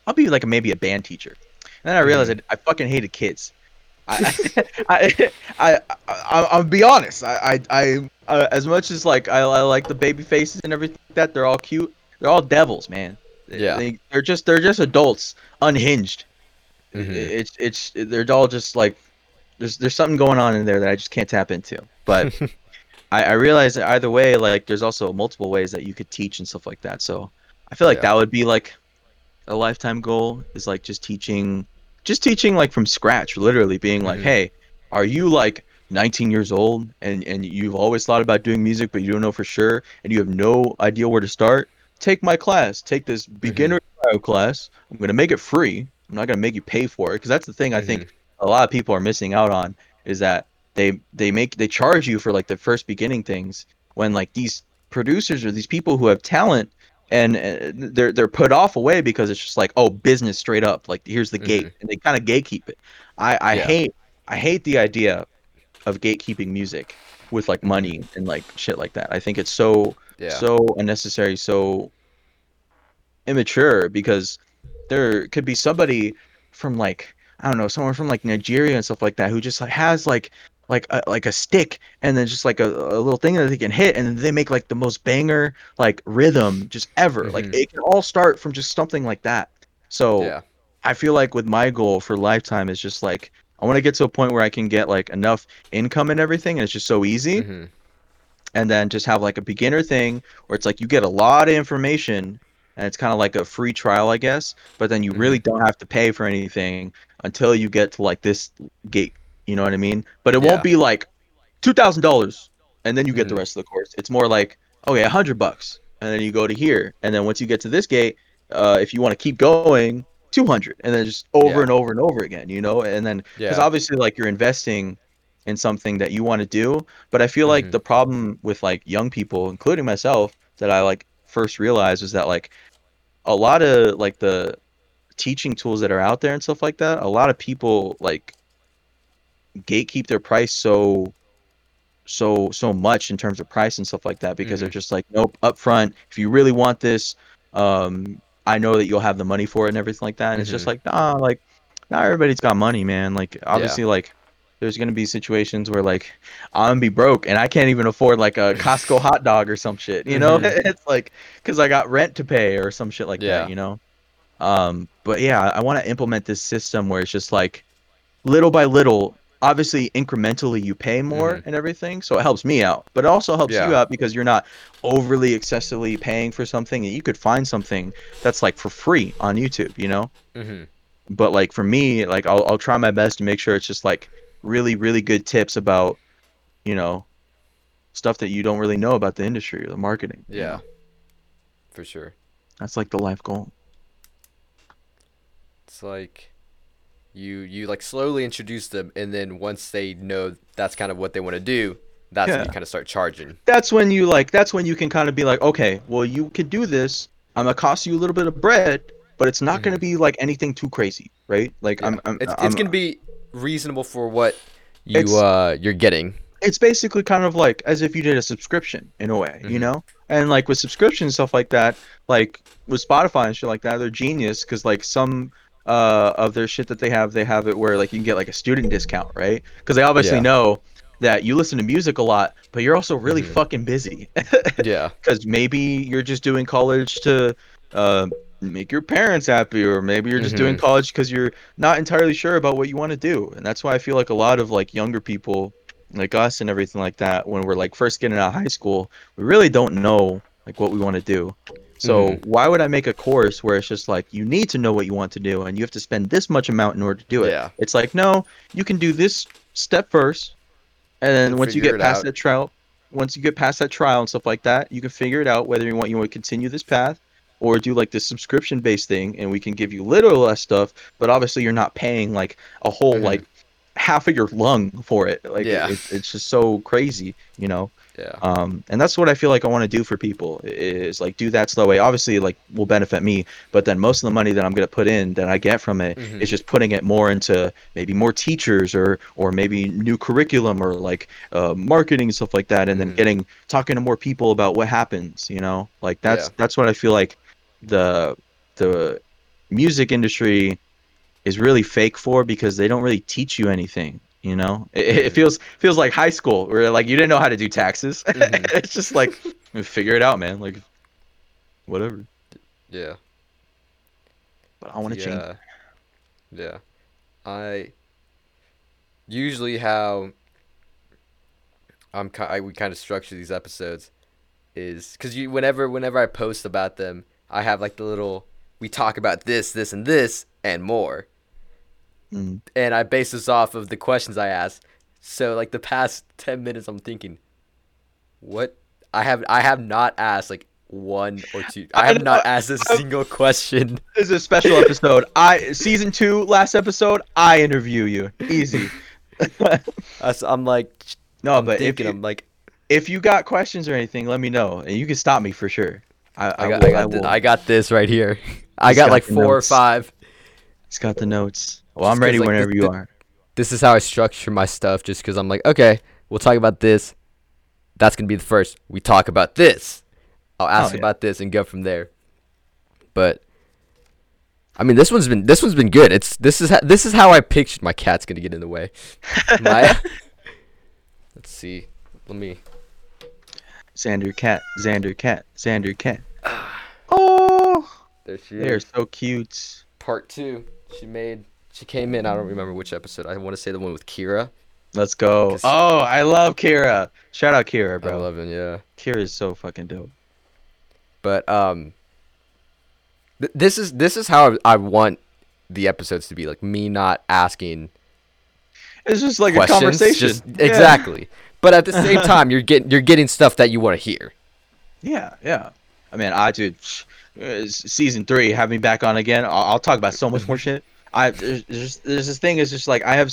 I'll be like maybe a band teacher." And then I mm-hmm. realized I, I fucking hated kids. I, I, I, I, I'll be honest. I, I, I uh, as much as like I, I like the baby faces and everything like that, they're all cute. They're all devils, man. Yeah. They, they're just they're just adults, unhinged. Mhm. It's it's they're all just like there's there's something going on in there that I just can't tap into. But I, I realize that either way, like there's also multiple ways that you could teach and stuff like that. So I feel like Yeah. that would be like a lifetime goal is like just teaching just teaching like from scratch, literally being like, Mhm. hey, are you like 19 years old and and you've always thought about doing music but you don't know for sure and you have no idea where to start? Take my class. Take this beginner bio class. I'm gonna make it free. I'm not gonna make you pay for it because that's the thing I think a lot of people are missing out on is that they they make they charge you for like the first beginning things when like these producers or these people who have talent and uh, they're they're put off away because it's just like oh business straight up like here's the gate and they kind of gatekeep it. I I Yeah. hate I hate the idea of gatekeeping music with like money and like shit like that. I think it's so Yeah. so unnecessary, so immature because there could be somebody from like I don't know, someone from like Nigeria and stuff like that who just like has like like a, like a stick and then just like a, a little thing that they can hit and they make like the most banger like rhythm just ever. Like Mhm. it can all start from just something like that. So yeah. I feel like with my goal for lifetime is just like I want to get to a point where I can get like enough income and everything and it's just so easy Mhm. and then just have like a beginner thing where it's like you get a lot of information and it's kind of like a free trial I guess but then you really don't have to pay for anything until you get to like this gate you know what I mean but it Yeah. won't be like $2000 and then you get the Mhm. rest of the course it's more like okay a 100 bucks and then you go to here and then once you get to this gate uh, if you want to keep going 200 and then just over Yeah. and over and over again you know and then because Yeah. obviously like you're investing in something that you want to do but i feel like Mhm. the problem with like young people including myself that i like first realized was that like a lot of like the teaching tools that are out there and stuff like that a lot of people like gatekeep their price so so so much in terms of price and stuff like that because they're just like nope up front if you really want this um i know that you'll have the money for it and everything like that. And it's just like nah like not everybody's got money man. Like obviously like there's gonna be situations where like i'm gonna be broke and i can't even afford like a costco hot dog or some shit you know? Mhm. it's like because i got rent to pay or some shit like Yeah. that you know? Um but yeah i want to implement this system where it's just like little by little obviously incrementally you pay more Mhm. and everything so it helps me out but it also helps you out because you're not overly excessively paying for something and you could find something that's like for free on youtube you know Mhm. but like for me like I'll, I'll try my best to make sure it's just like really really good tips about you know stuff that you don't really know about the industry or the marketing you Yeah. know? For sure. that's like the life goal It's like you you like slowly introduce them and then once they know that's kind of what they want to do, that's when you kind of start charging. that's when you like that's when you can kind of be like okay well you could do this i'm gonna cost you a little bit of bread but it's not gonna be like anything too crazy right like i'm, I'm it's I'm- it's gonna be reasonable for what you uh you're getting. it's basically kind of like as if you did a subscription in a way, you Mhm. know? And like with subscription and stuff like that, like with Spotify and shit like that, they're genius because like some uh of their shit that they have, they have it where like you can get like a student discount, right? Because they obviously Yeah. know that you listen to music a lot, but you're also really Mhm. fucking busy. Yeah. Because maybe you're just doing college to uh, make your parents happy or maybe you're just doing Mhm. college because you're not entirely sure about what you want to do and that's why i feel like a lot of like younger people like us and everything like that when we're like first getting out of high school we really don't know like what we want to do so Mhm. why would i make a course where it's just like you need to know what you want to do and you have to spend this much amount in order to do it Yeah. it's like no you can do this step first and then And once you get past out. that trial once you get past that trial and stuff like that you can figure it out whether you want you want to continue this path or do like this subscription based thing and we can give you little less stuff but obviously you're not paying like a whole Mhm. like half of your lung for it like Yeah. it, it's just so crazy you know Yeah. um and that's what i feel like i want to do for people is like do that slow way obviously like will benefit me but then most of the money that i'm going to put in that i get from it is Mhm. just putting it more into maybe more teachers or or maybe new curriculum or like uh, marketing and stuff like that and then Mhm. getting talking to more people about what happens you know like that's Yeah. that's what i feel like the the music industry is really fake for because they don't really teach you anything you know it, it feels feels like high school where like you didn't know how to do taxes Mhm. it's just like figure it out man like whatever Yeah. but i want to change yeah. Yeah. I usually how I'm I, we kind of structure these episodes is cuz you whenever whenever I post about them, I have like the little we talk about this, this and this and more. Mm. And I base this off of the questions I ask. So like the past 10 minutes I'm thinking what I have I have not asked like one or two. I I have know, not asked a single question. this is a special episode i season two last episode i interview you easy That's- I'm like no I'm but if you, I'm like if you got questions or anything let me know and you can stop me for sure i, I got, will, I, got, will. thi- I got this right here. I got got like four or five. He's got the notes well Just I'm ready like, whenever you are This is how I structure my stuff just because I'm like, okay, we'll talk about this. That's going to be the first. We talk about this. I'll ask Oh, yeah. about this and go from there. But I mean, this one's been this one's been good. It's this is how, this is how I pictured my cat's going to get in the way. My Let's see. Let me xander cat xander cat xander cat ah. oh There she is. they're so cute Part 2. She made she came in. I don't remember which episode. I want to say the one with Kira. let's go. oh i love kira shout out kira bro I love him, yeah. kira is so fucking dope But um, th- this is this is how I, I want the episodes to be. Like me not asking it's just like questions. a conversation just- Yeah. Exactly. But at the same time, you're getting you're getting stuff that you want to hear. Yeah, yeah. I mean, I dude, uh, season three, have me back on again. I'll, I'll talk about so much more shit. I there's, there's, there's this thing. Is just like I have,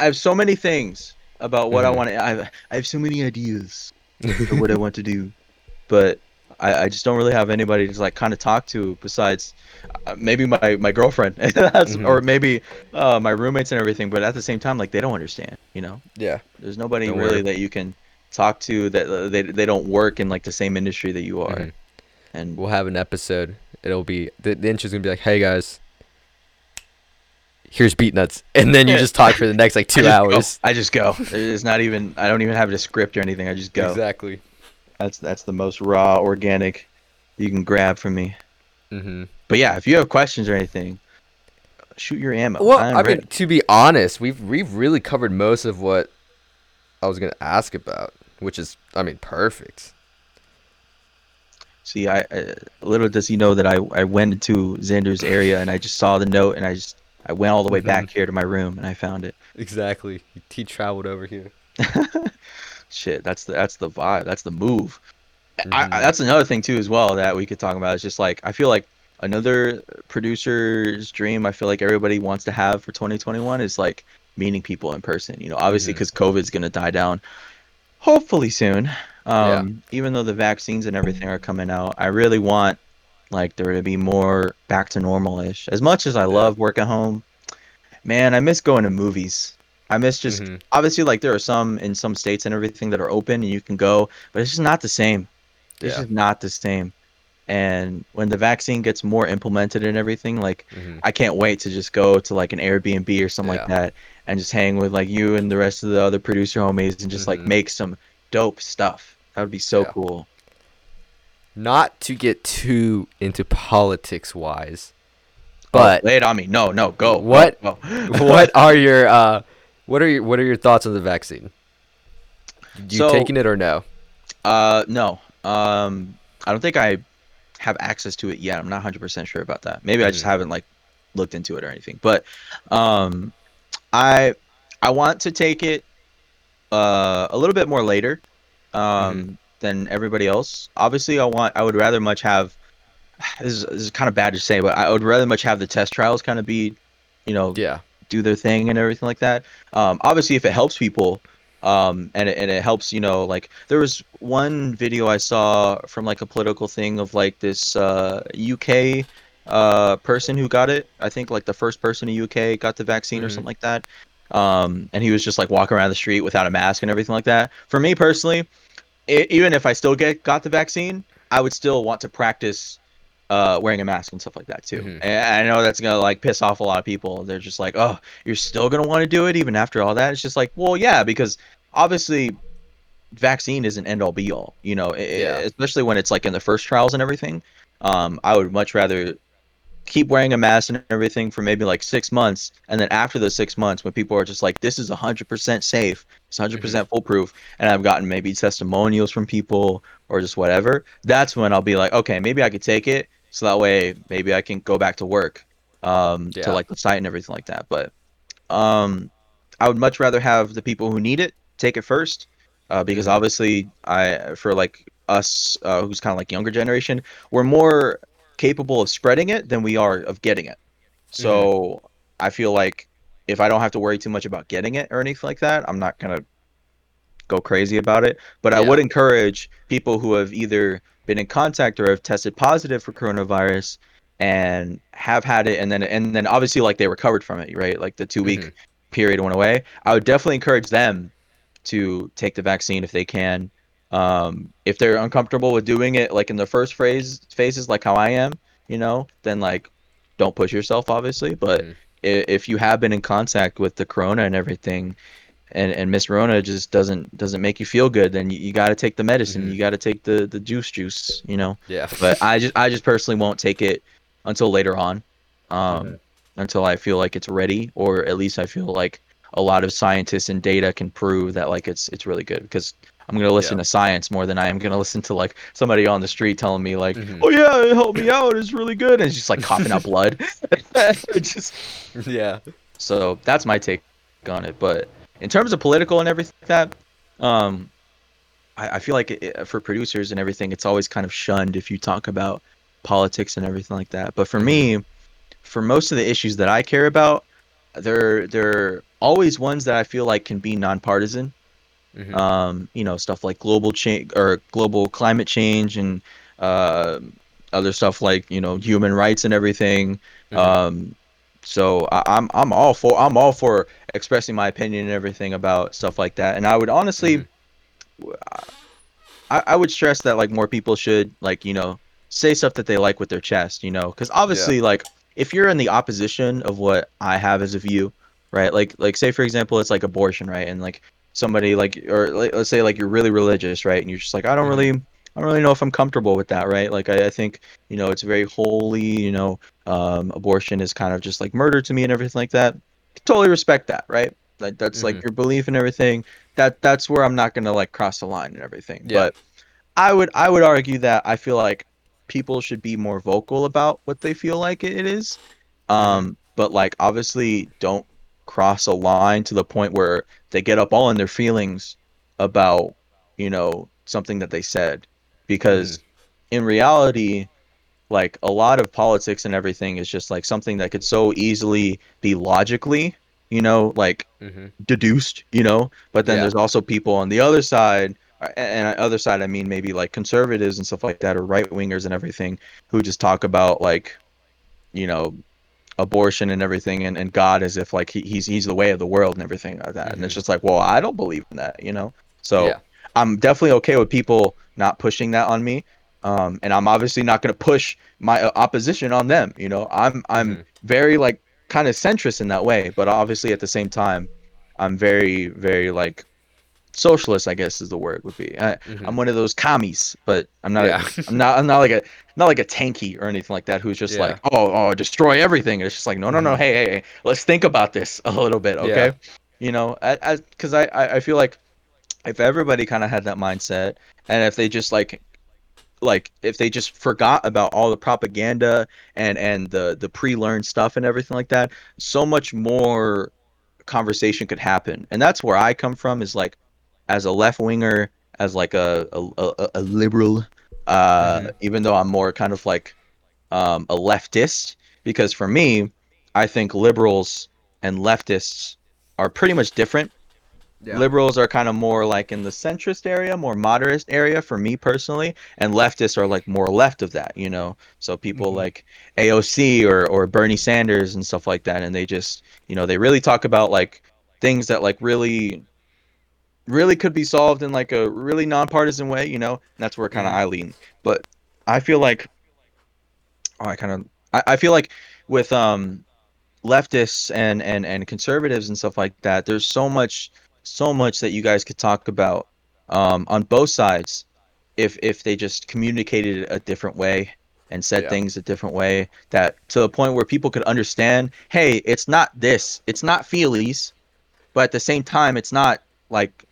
I have so many things about what I Mhm. want to. I have, I have so many ideas for what I want to do, but I, I just don't really have anybody to like kind of talk to besides uh, maybe my my girlfriend, That's, Mhm. or maybe uh, my roommates and everything. But at the same time, like they don't understand. You know, Yeah. there's nobody Don't really worry. that you can talk to that uh, they they don't work in like the same industry that you are. Mhm. And We'll have an episode. It'll be the, the intro's gonna be like, "Hey guys, here's beat nuts," and then you just talk for the next like I two go. hours. I just go. It's not even. I don't even have a script or anything. I just go. Exactly. That's that's the most raw, organic you can grab from me. hmm But yeah, if you have questions or anything, shoot your ammo. Well, I'm I mean, ready. to be honest, we've we've really covered most of what I was gonna ask about, which is, I mean, perfect. see, I, I little does he know that I I went into Xander's area and I just saw the note and I just I went all the way back here to my room and I found it. Exactly. He traveled over here. Shit, that's the that's the vibe. That's the move. I, Mhm. I, that's another thing too as well that we could talk about. It's just like I feel like another producer's dream. I feel like everybody wants to have for 2021 is like meeting people in person. You know, obviously because COVID's gonna die down, hopefully soon. Um, even though the vaccines and everything are coming out, I really want like there to be more back to normal-ish. As much as I love work at home, man, I miss going to movies. I miss just Mhm. obviously like there are some in some states and everything that are open and you can go, but it's just not the same. It's Yeah. just not the same. And when the vaccine gets more implemented and everything, like Mhm. I can't wait to just go to like an Airbnb or something like that and just hang with like you and the rest of the other producer homies and just like Mhm. make some dope stuff. That would be so Yeah. cool. Not to get too into politics wise, Oh, but lay it on me. No, no, go. go, What- go. what are your uh, what are your what are your thoughts on the vaccine? You So- taking it or no? Uh, no. Um, I don't think I have access to it yet. I'm not 100% sure about that. Maybe I just Mhm. haven't like looked into it or anything. But um, I I want to take it uh a little bit more later um than everybody else. Obviously, I want I would rather much have this is, this is kind of bad to say, but I would rather much have the test trials kind of be, you know, Yeah. do their thing and everything like that. Um, obviously, if it helps people, um, and it, and it helps, you know, like there was one video I saw from like a political thing of like this uh, UK uh, person who got it. I think like the first person in UK got the vaccine or Mhm. something like that. Um, and he was just like walking around the street without a mask and everything like that. For me personally, i even if I still get got the vaccine, I would still want to practice uh, wearing a mask and stuff like that too. Mhm. And I know that's gonna like piss off a lot of people. They're just like, "Oh, you're still gonna want to do it even after all that." It's just like, well, yeah, because obviously, vaccine isn't end all be all. You know, i- i- Yeah. especially when it's like in the first trials and everything. Um, I would much rather keep wearing a mask and everything for maybe like six months, and then after those six months, when people are just like, "This is hundred percent safe, it's 100 percent foolproof," and I've gotten maybe testimonials from people or just whatever, that's when I'll be like, okay, maybe I could take it, so that way maybe I can go back to work, um, Yeah. to like the site and everything like that. But, um, I would much rather have the people who need it take it first, uh, because Mhm. obviously I for like us uh, who's kind of like younger generation, we're more capable of spreading it than we are of getting it. So I feel like if I don't have to worry too much about getting it or anything like that, I'm not gonna go crazy about it. But I would encourage people who have either been in contact or have tested positive for coronavirus and have had it and then and then obviously like they recovered from it, right? Like the two week Mhm. period went away. I would definitely encourage them to take the vaccine if they can. Um, if they're uncomfortable with doing it like in the first phase phases like how I am, you know, then like don't push yourself obviously, but Mhm. i- if you have been in contact with the corona and everything and and Miss Rona just doesn't doesn't make you feel good, then you, you got to take the medicine. Mhm. You got to take the the juice juice, you know. Yeah. But I just I just personally won't take it until later on. Um Mhm. until I feel like it's ready or at least I feel like a lot of scientists and data can prove that like it's it's really good because I'm gonna listen Yeah. to science more than I am gonna listen to like somebody on the street telling me like, Mhm. oh yeah, it helped me out, it's really good, and it's just like coughing up blood. Just yeah. so that's my take on it. But in terms of political and everything like that, um, I, I feel like it, for producers and everything, it's always kind of shunned if you talk about politics and everything like that. But for me, for most of the issues that I care about, they're they're always ones that I feel like can be nonpartisan. Mhm. Um, you know, stuff like global change or global climate change and uh, other stuff like you know human rights and everything. Mhm. Um, so I, I'm I'm all for I'm all for expressing my opinion and everything about stuff like that. And I would honestly, Mhm. I, I would stress that like more people should like you know say stuff that they like with their chest, you know, because obviously like if you're in the opposition of what I have as a view, right? Like like say for example it's like abortion, right? And like somebody like or like, let's say like you're really religious, right? And you're just like I don't Mhm. really I don't really know if I'm comfortable with that, right? Like I, I think you know it's very holy, you know, um, abortion is kind of just like murder to me and everything like that. Totally respect that, right? Like that's like Mhm. your belief and everything. That that's where I'm not gonna like cross the line and everything. Yeah. But I would I would argue that I feel like people should be more vocal about what they feel like it is. Um, but like obviously don't cross a line to the point where they get up all in their feelings about, you know, something that they said. Because in reality, like a lot of politics and everything is just like something that could so easily be logically, you know, like Mhm. deduced, you know. But then Yeah. there's also people on the other side, and other side, I mean maybe like conservatives and stuff like that, or right wingers and everything, who just talk about like, you know, abortion and everything, and, and God as if like he, he's he's the way of the world and everything like that. And it's Mhm. just like, well, I don't believe in that, you know. So Yeah. I'm definitely okay with people not pushing that on me. Um, and I'm obviously not going to push my uh, opposition on them. You know, I'm I'm Mhm. very like kind of centrist in that way, but obviously at the same time, I'm very very like socialist, I guess is the word would be. I, Mhm. I'm one of those commies, but I'm not. Yeah. I'm not. I'm not like a not like a tanky or anything like that. Who's just Yeah. like, oh, oh, destroy everything. It's just like, no, no, no. Mhm. Hey, hey, hey, let's think about this a little bit, okay? You know, as because I, I I feel like if everybody kind of had that mindset, and if they just like like if they just forgot about all the propaganda and and the the pre-learned stuff and everything like that so much more conversation could happen and that's where i come from is like as a left winger as like a a, a, a liberal uh Mhm. even though i'm more kind of like um a leftist because for me i think liberals and leftists are pretty much different Yeah. liberals are kind of more like in the centrist area, more moderate area for me personally, and leftists are like more left of that, you know. So people Mhm. like AOC or or Bernie Sanders and stuff like that, and they just you know they really talk about like things that like really really could be solved in like a really nonpartisan way, you know. And that's where kind of Mhm. I lean. But I feel like oh, I kind of I, I feel like with um leftists and and and conservatives and stuff like that there's so much so much that you guys could talk about um on both sides if if they just communicated a different way and said Yeah. things a different way that to the point where people could understand hey it's not this it's not feelies but at the same time it's not like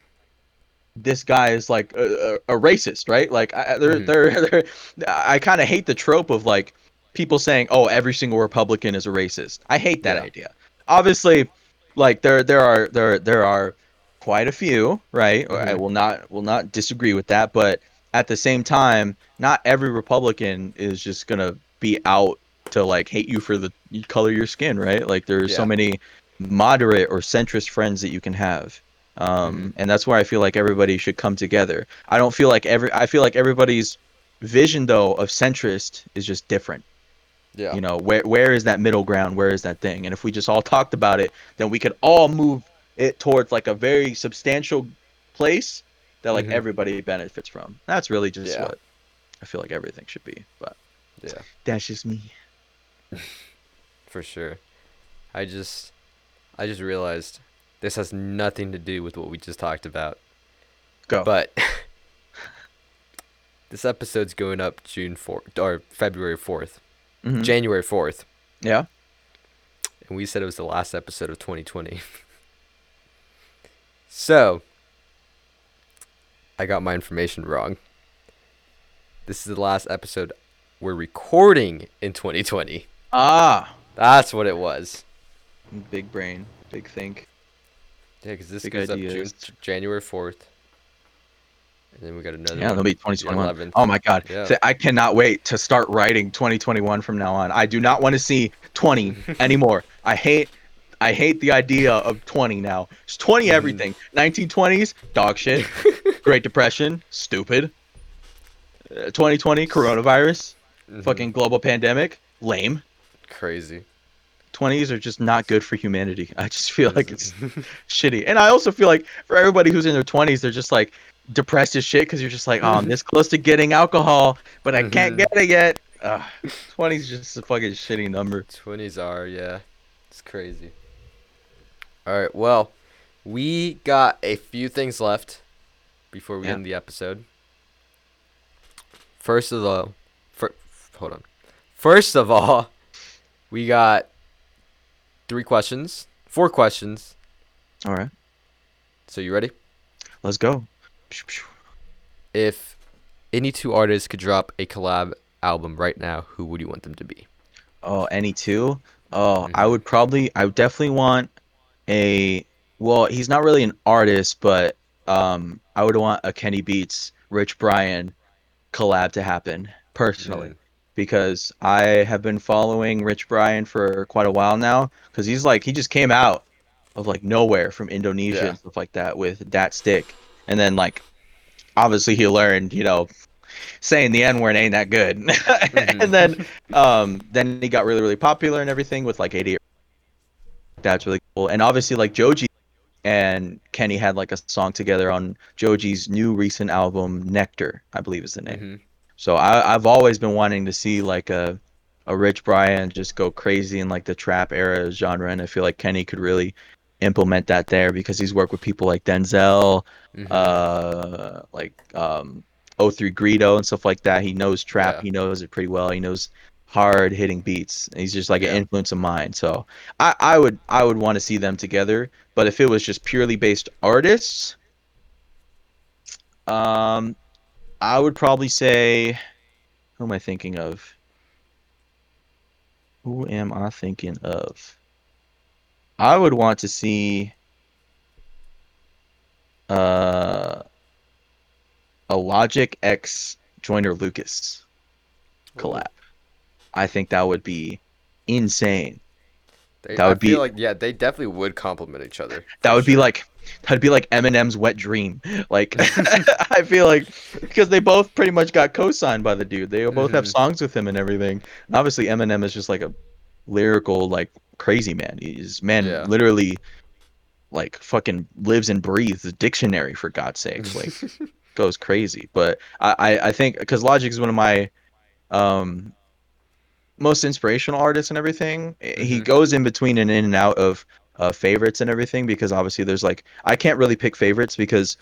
this guy is like a, a, a racist right? Like I, I- they're, Mhm. they're, they're i kind of hate the trope of like people saying oh every single republican is a racist. I hate that Yeah. idea. Obviously like there there are there there are quite a few right? I Mhm. will not will not disagree with that but at the same time not every republican is just gonna be out to like hate you for the color of your skin right? Like there's so many moderate or centrist friends that you can have um Mhm. and that's where i feel like everybody should come together i don't feel like every i feel like everybody's vision though of centrist is just different Yeah. you know where where is that middle ground where is that thing and if we just all talked about it then we could all move it towards like a very substantial place that like Mhm. everybody benefits from that's really just Yeah. what i feel like everything should be but Yeah. that's just me For sure. I just I just realized this has nothing to do with what we just talked about. go But this episode's going up June 4th or February 4th. Mhm. January 4th. yeah And we said it was the last episode of 2020. so, I got my information wrong. This is the last episode we're recording in 2020. ah That's what it was. big brain big think Yeah, because this Big goes ideas. up June, January 4th. And then we got another Yeah, one. that'll be 2021. Oh my god. Yeah. So I cannot wait to start writing 2021 from now on. I do not want to see 20 anymore. I hate I hate the idea of 20 now. It's 20 Mm-hmm. everything. 1920s, dog shit. Great Depression, stupid. Uh, 2020 coronavirus, Mhm. fucking global pandemic, lame. Crazy. 20s are just not good for humanity. I just feel like it's shitty. And I also feel like for everybody who's in their 20s, they're just like depressed as shit because you're just like, oh, I'm this close to getting alcohol, but I can't Mhm. get it yet. Ugh, 20 is just a fucking shitty number. 20s are, yeah. It's crazy. All right, well, we got a few things left before we Yeah. end the episode. First of all, fir- hold on. First of all, we got three questions, four questions. All right, So you ready? let's go. If any two artists could drop a collab album right now, who would you want them to be? Oh, any two? Oh, I Mhm. would probably, I would definitely want a. Well, he's not really an artist, but um, I would want a Kenny Beats, Rich Brian collab to happen personally. Mm. Because I have been following Rich Brian for quite a while now because he's like he just came out of like nowhere from Indonesia Yeah. and stuff like that with that stick, and then like obviously he learned you know saying the N word ain't that good, Mhm. and then um then he got really really popular and everything with like 88. That's really cool, and obviously like Joji and Kenny had like a song together on Joji's new recent album Nectar, I believe is the name. Mhm. So I, I've always been wanting to see like a a Rich Brian just go crazy in like the trap era genre, and I feel like Kenny could really implement that there because he's worked with people like Denzel, Mhm. uh, like um, 03 Greedo and stuff like that. He knows trap. Yeah. He knows it pretty well. He knows hard hitting beats. He's just like Yeah. an influence of mine. So I, I would I would want to see them together. But if it was just purely based artists, um, I would probably say, who am I thinking of? Who am I thinking of? I would want to see uh a Logic X Joyner Lucas collab. I think that would be insane. They, that would be- like yeah, they definitely would complement each other. That would be like that'd be like Eminem's wet dream. Like I feel like because they both pretty much got co-signed by the dude. They both have Mhm. songs with him and everything. And obviously Eminem is just like a lyrical like crazy man. He's man Yeah. literally like fucking lives and breathes the dictionary for God's sakes. Like goes crazy. But I I, I think because Logic is one of my um most inspirational artists and everything. He Mhm. goes in between and in and out of uh, favorites and everything because obviously there's like I can't really pick favorites because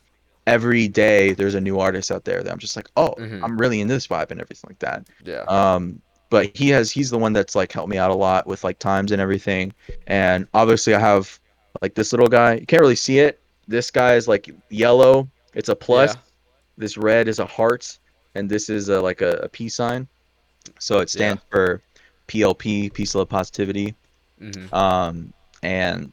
every day there's a new artist out there that I'm just like oh Mhm. I'm really in this vibe and everything like that. yeah. Um, but he has he's the one that's like helped me out a lot with like times and everything. And obviously I have like this little guy. You can't really see it. This guy is like yellow. It's a plus. Yeah. This red is a heart, and this is a, like a, a peace sign. So it stands for PLP, peace, love, positivity. Mhm. Um, and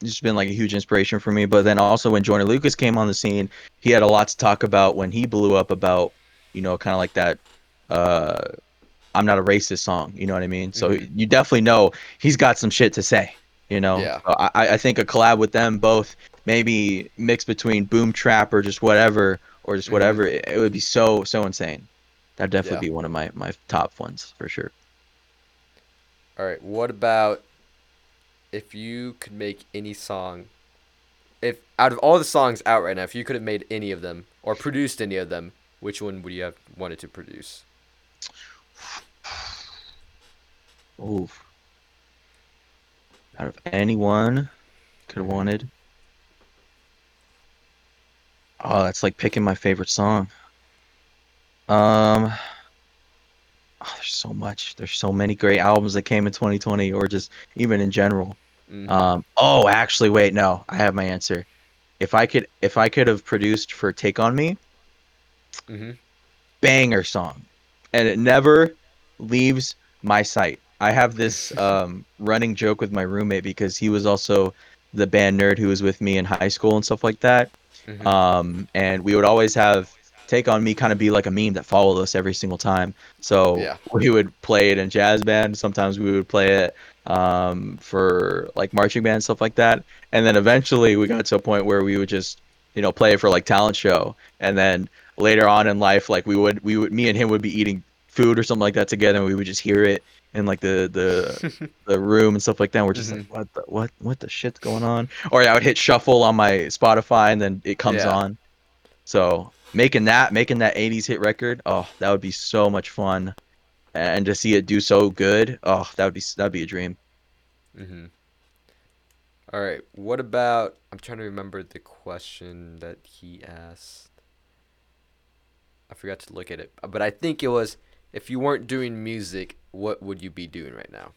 it's just been like a huge inspiration for me. But then also when Joyner Lucas came on the scene, he had a lot to talk about when he blew up about, you know, kind of like that. Uh, I'm not a racist song. You know what I mean? So Mhm. you definitely know he's got some shit to say. You know, Yeah. So I, I think a collab with them both, maybe mixed between boom trap or just whatever, or just Mhm. whatever, it, it would be so so insane. That'd definitely Yeah. be one of my my top ones for sure. All right. What about if you could make any song? If out of all the songs out right now, if you could have made any of them or produced any of them, which one would you have wanted to produce? Oof. Out of anyone could have wanted. Oh, that's like picking my favorite song. Um oh, there's so much. There's so many great albums that came in 2020 or just even in general. Mhm. Um oh, actually wait, no. I have my answer. If I could if I could have produced for Take on Me, Mhm. banger song and it never leaves my sight i have this um, running joke with my roommate because he was also the band nerd who was with me in high school and stuff like that Mhm. um, and we would always have take on me kind of be like a meme that followed us every single time so Yeah. we would play it in jazz band sometimes we would play it um, for like marching band stuff like that. And then eventually we got to a point where we would just you know play for like talent show. And then later on in life like we would we would me and him would be eating food or something like that together and we would just hear it in like the the the room and stuff like that. And we're just like what the what what the shit's going on? Or yeah, i would hit shuffle on my spotify and then it comes Yeah. on. So making that making that 80s hit record oh that would be so much fun and to see it do so good oh that would be that'd be a dream Mm-hmm. All right. What about? I'm trying to remember the question that he asked. I forgot to look at it, but I think it was, if you weren't doing music, what would you be doing right now?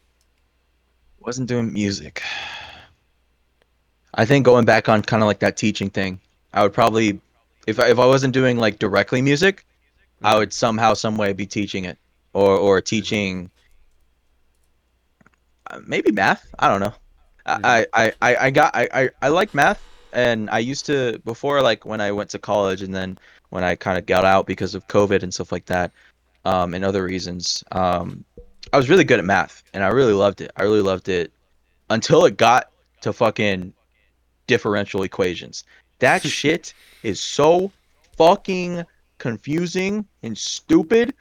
wasn't doing music i think going back on kind of like that teaching thing i would probably if I, if I wasn't doing like directly music i would somehow some way be teaching it or or teaching uh, maybe math. I don't know. I, I i i got I, I i like math and i used to before like when i went to college and then when i kind of got out because of covid and stuff like that um and other reasons um i was really good at math and i really loved it. I really loved it until it got to fucking differential equations. That shit is so fucking confusing and stupid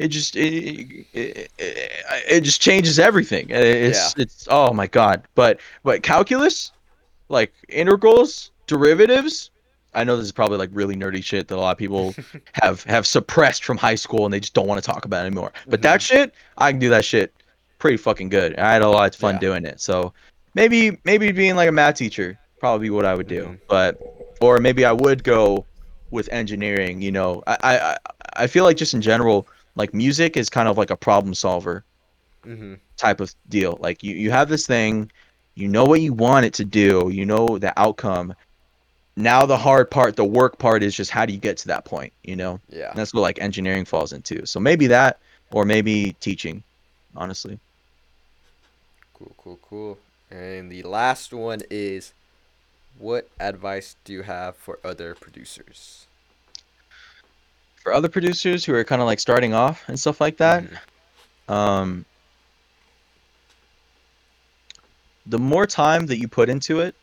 it just it, it, it, it just changes everything it's it's oh my god but but calculus like integrals derivatives i know this is probably like really nerdy shit that a lot of people have have suppressed from high school and they just don't want to talk about it anymore but that shit i can do that shit pretty fucking good i had a lot of fun Yeah. doing it so maybe maybe being like a math teacher probably what I would do. Mhm. But or maybe I would go with engineering. You know, I I- I feel like just in general, like music is kind of like a problem solver Mm-hmm. type of deal. Like you you have this thing, you know what you want it to do, you know the outcome. Now the hard part, the work part is just how do you get to that point, you know? Yeah. And that's what like engineering falls into. So maybe that or maybe teaching, honestly. Cool, cool, cool. And the last one is what advice do you have for other producers? For other producers who are kind of like starting off and stuff like that, Mhm. um the more time that you put into it,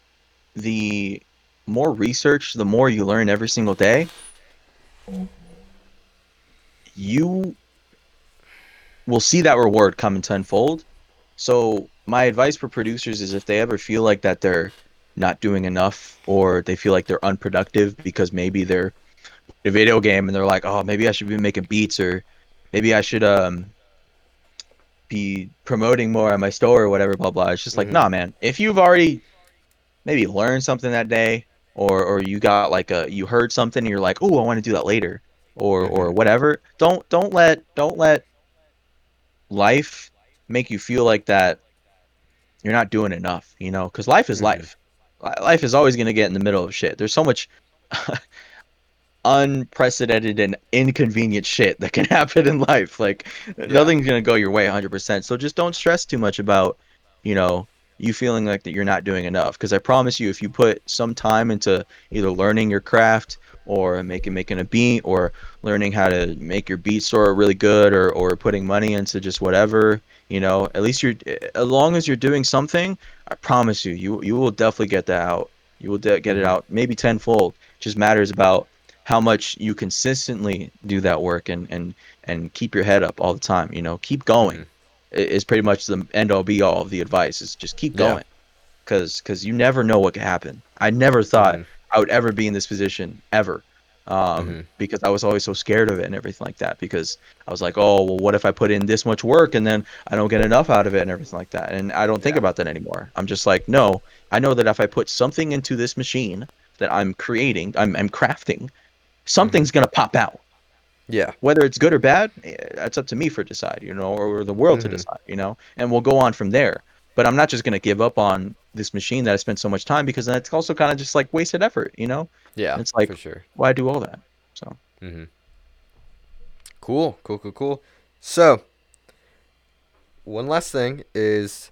the more research, the more you learn every single day, you will see that reward come in tenfold. So my advice for producers is if they ever feel like that they're not doing enough or they feel like they're unproductive because maybe they're a video game and they're like, oh, maybe I should be making beats or maybe I should um be promoting more on my store or whatever, blah blah. It's just like, Mhm. nah, man. If you've already maybe learned something that day, or or you got like a you heard something and you're like, oh, I want to do that later, or or whatever. Don't don't let don't let life make you feel like that you're not doing enough. You know, because life is Mhm. life. Life is always gonna get in the middle of shit. There's so much unprecedented and inconvenient shit that can happen in life. Like nothing's gonna go your way 100%. So just don't stress too much about, you know, you feeling like that you're not doing enough. Because I promise you, if you put some time into either learning your craft or making making a beat or learning how to make your beat store really good or or putting money into just whatever, you know, at least you're as long as you're doing something, I promise you, you you will definitely get that out. You will de- get it Mhm. out maybe tenfold. It just matters about how much you consistently do that work and and and keep your head up all the time you know keep going Mhm. Is pretty much the end all be all of the advice is just keep going because because you never know what could happen i never thought Mhm. i would ever be in this position ever um, Mhm. because i was always so scared of it and everything like that because i was like oh well what if i put in this much work and then i don't get enough out of it and everything like that and i don't think Yeah. about that anymore i'm just like no i know that if i put something into this machine that i'm creating i'm, I'm crafting something's going to pop out Yeah. whether it's good or bad eh, that's up to me for decide you know or the world to Mhm. decide you know and we'll go on from there but i'm not just going to give up on this machine that i spent so much time because that's also kind of just like wasted effort you know Yeah. It's like- for sure. why do all that so Mm-hmm. Cool, cool, cool, cool. So, one last thing is,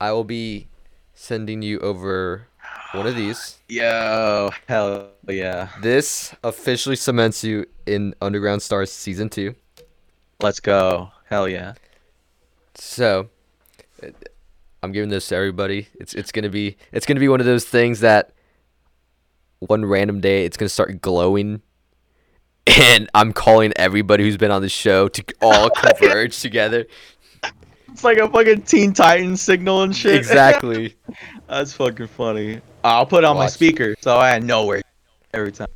I will be sending you over one of these. yo hell yeah This officially cements you in Underground Stars season two. let's go hell yeah So, I'm giving this to everybody. It's it's gonna be it's gonna be one of those things that one random day it's gonna start glowing, and I'm calling everybody who's been on the show to all converge together. it's like a fucking teen titan signal and shit Exactly. that's fucking funny i'll put it on my speaker so i know where every time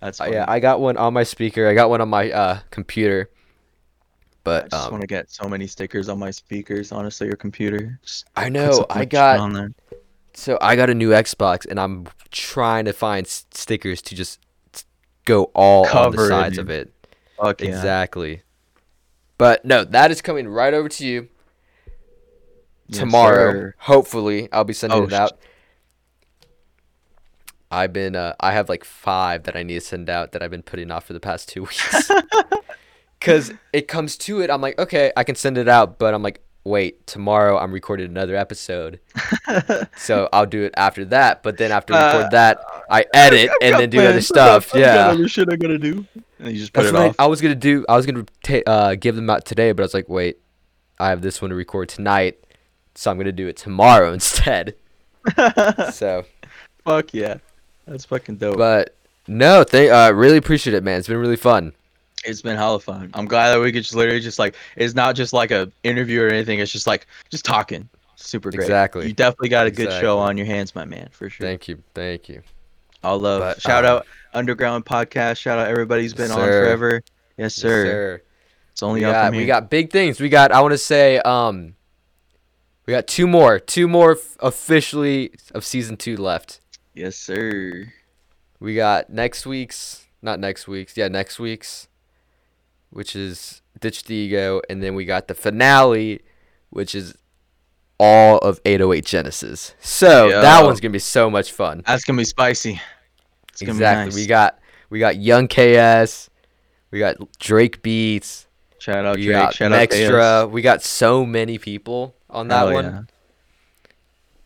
that's Uh, funny. yeah, I got one on my speaker. I got one on my uh, computer. But I just um, want to get so many stickers on my speakers. Honestly, your computer. Just I know I got on there. so I got a new Xbox, and I'm trying to find s- stickers to just go all on the sides of it. Fuck yeah. Exactly. But no, that is coming right over to you Yes, tomorrow. sir. Hopefully, I'll be sending Oh, it out. I've been uh, I have like five that I need to send out that I've been putting off for the past two weeks. Cause it comes to it, I'm like, okay, I can send it out, but I'm like, wait, tomorrow I'm recording another episode, so I'll do it after that. But then after I record Uh, that, I edit and then do other plans. I've stuff. Got Yeah, other shit I gotta do. And you just put that's it what I, off. I was gonna do. I was gonna ta- uh, give them out today, but I was like, wait, I have this one to record tonight, so I'm gonna do it tomorrow instead. So, Fuck yeah, that's fucking dope. but no, they uh, really appreciate it, man. It's been really fun. it's been hella fun. I'm glad that we could just literally just like it's not just like a interview or anything. It's just like just talking. Super great. Exactly. You definitely got a good Exactly. show on your hands, my man, for sure. Thank you, thank you. All love. But, Shout um, out Underground Podcast. Shout out everybody who's been Yes, on forever. Yes, sir. Yes, sir. sir. It's only we up got, from we got big things. We got I want to say um We got two more, two more f- officially of season two left. Yes, sir. We got next week's, not next week's, yeah, next week's, which is Ditch the Ego, and then we got the finale, which is all of 808 Genesis. So that one's gonna be so much fun. That's gonna be spicy. It's exactly. nice. We got we got Young KS, we got Drake Beats, shout out we Drake. got Shout out Extra. We got so many people on that Hell one. yeah.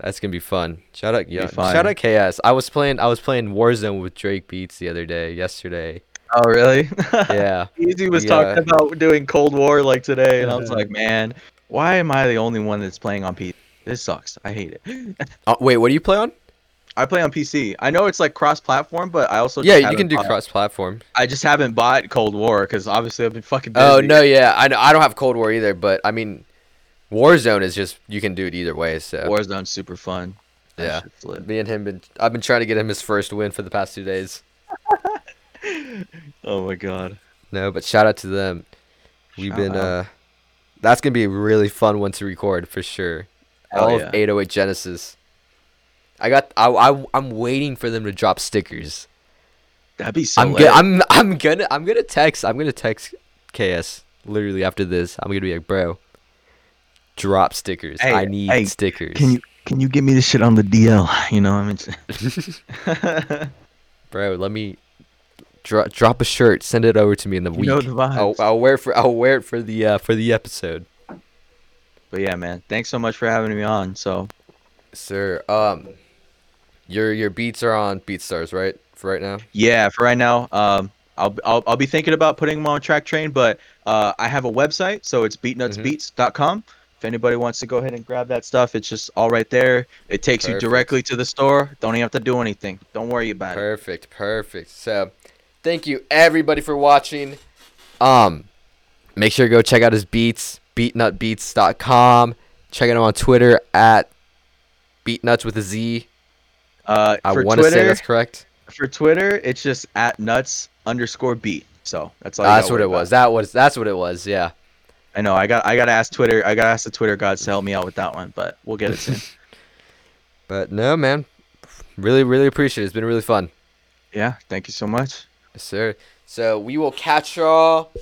That's gonna be fun. Shout out, yeah. Shout out KS. I was playing. I was playing Warzone with Drake Beats the other day, yesterday. Oh really? Yeah. Easy was Yeah. talking about doing Cold War like today, and I was like, man, why am I the only one that's playing on PC? This sucks. I hate it. Uh, wait, what do you play on? I play on PC. I know it's like cross-platform, but I also Yeah, you can do bought- cross-platform. I just haven't bought Cold War because obviously I've been fucking. Busy. Oh no, yeah, I know, I don't have Cold War either, but I mean, Warzone is just you can do it either way. So Warzone's super fun. That Yeah. me and him been I've been trying to get him his first win for the past two days. Oh my god. No, but shout out to them. We've Shout been out. uh, that's gonna be a really fun one to record for sure. Hell All yeah. of 808 Genesis. I got I, I I'm waiting for them to drop stickers. That'd be so I'm go- I'm I'm gonna I'm gonna text I'm gonna text KS literally after this. I'm gonna be like, bro, drop stickers. Hey, I need hey, stickers. Can you can you give me this shit on the DL? You know, I mean, bro? Let me dro- drop a shirt. Send it over to me in the You week. know the I'll, vibes. I'll wear it for I'll wear it for the uh, for the episode, but yeah, man. Thanks so much for having me on. So sir. Um, your your beats are on BeatStars, right? For right now. yeah, for right now, um, I'll I'll, I'll be thinking about putting them on Traktrain, but uh, I have a website, so it's beatnutsbeats.com. If anybody wants to go ahead and grab that stuff, it's just all right there. It takes Perfect. you directly to the store. Don't even have to do anything. Don't worry about it. Perfect, perfect. So, thank you everybody for watching. Um, make sure to go check out his beats, beatnutbeats.com. Check out him on Twitter at beatnuts with a Z. Uh, I want to say that's correct. for Twitter, it's just at nuts underscore beat. So that's all. you what it about. was. That was that's what it was. Yeah. I know. I got. I gotta ask Twitter. I gotta ask the Twitter gods to help me out with that one, but we'll get it soon. But no, man. Really, really appreciate it. It's been really fun. yeah. Thank you so much. Yes, sir. So we will catch y'all.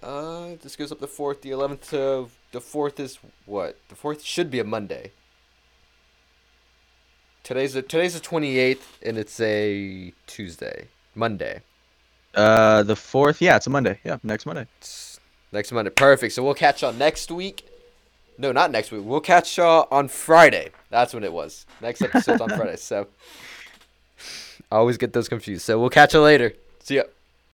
Uh, this goes up the fourth, the eleventh to the fourth is what? The fourth should be a Monday. Today's the today's the twenty eighth, and it's a Tuesday, Monday. Uh, the fourth. Yeah, it's a Monday. Yeah, next Monday. It's next Monday, perfect. So we'll catch y'all next week. No, not next week. We'll catch y'all on Friday. That's when it was. Next episode's on Friday. So I always get those confused. So we'll catch you later. See ya.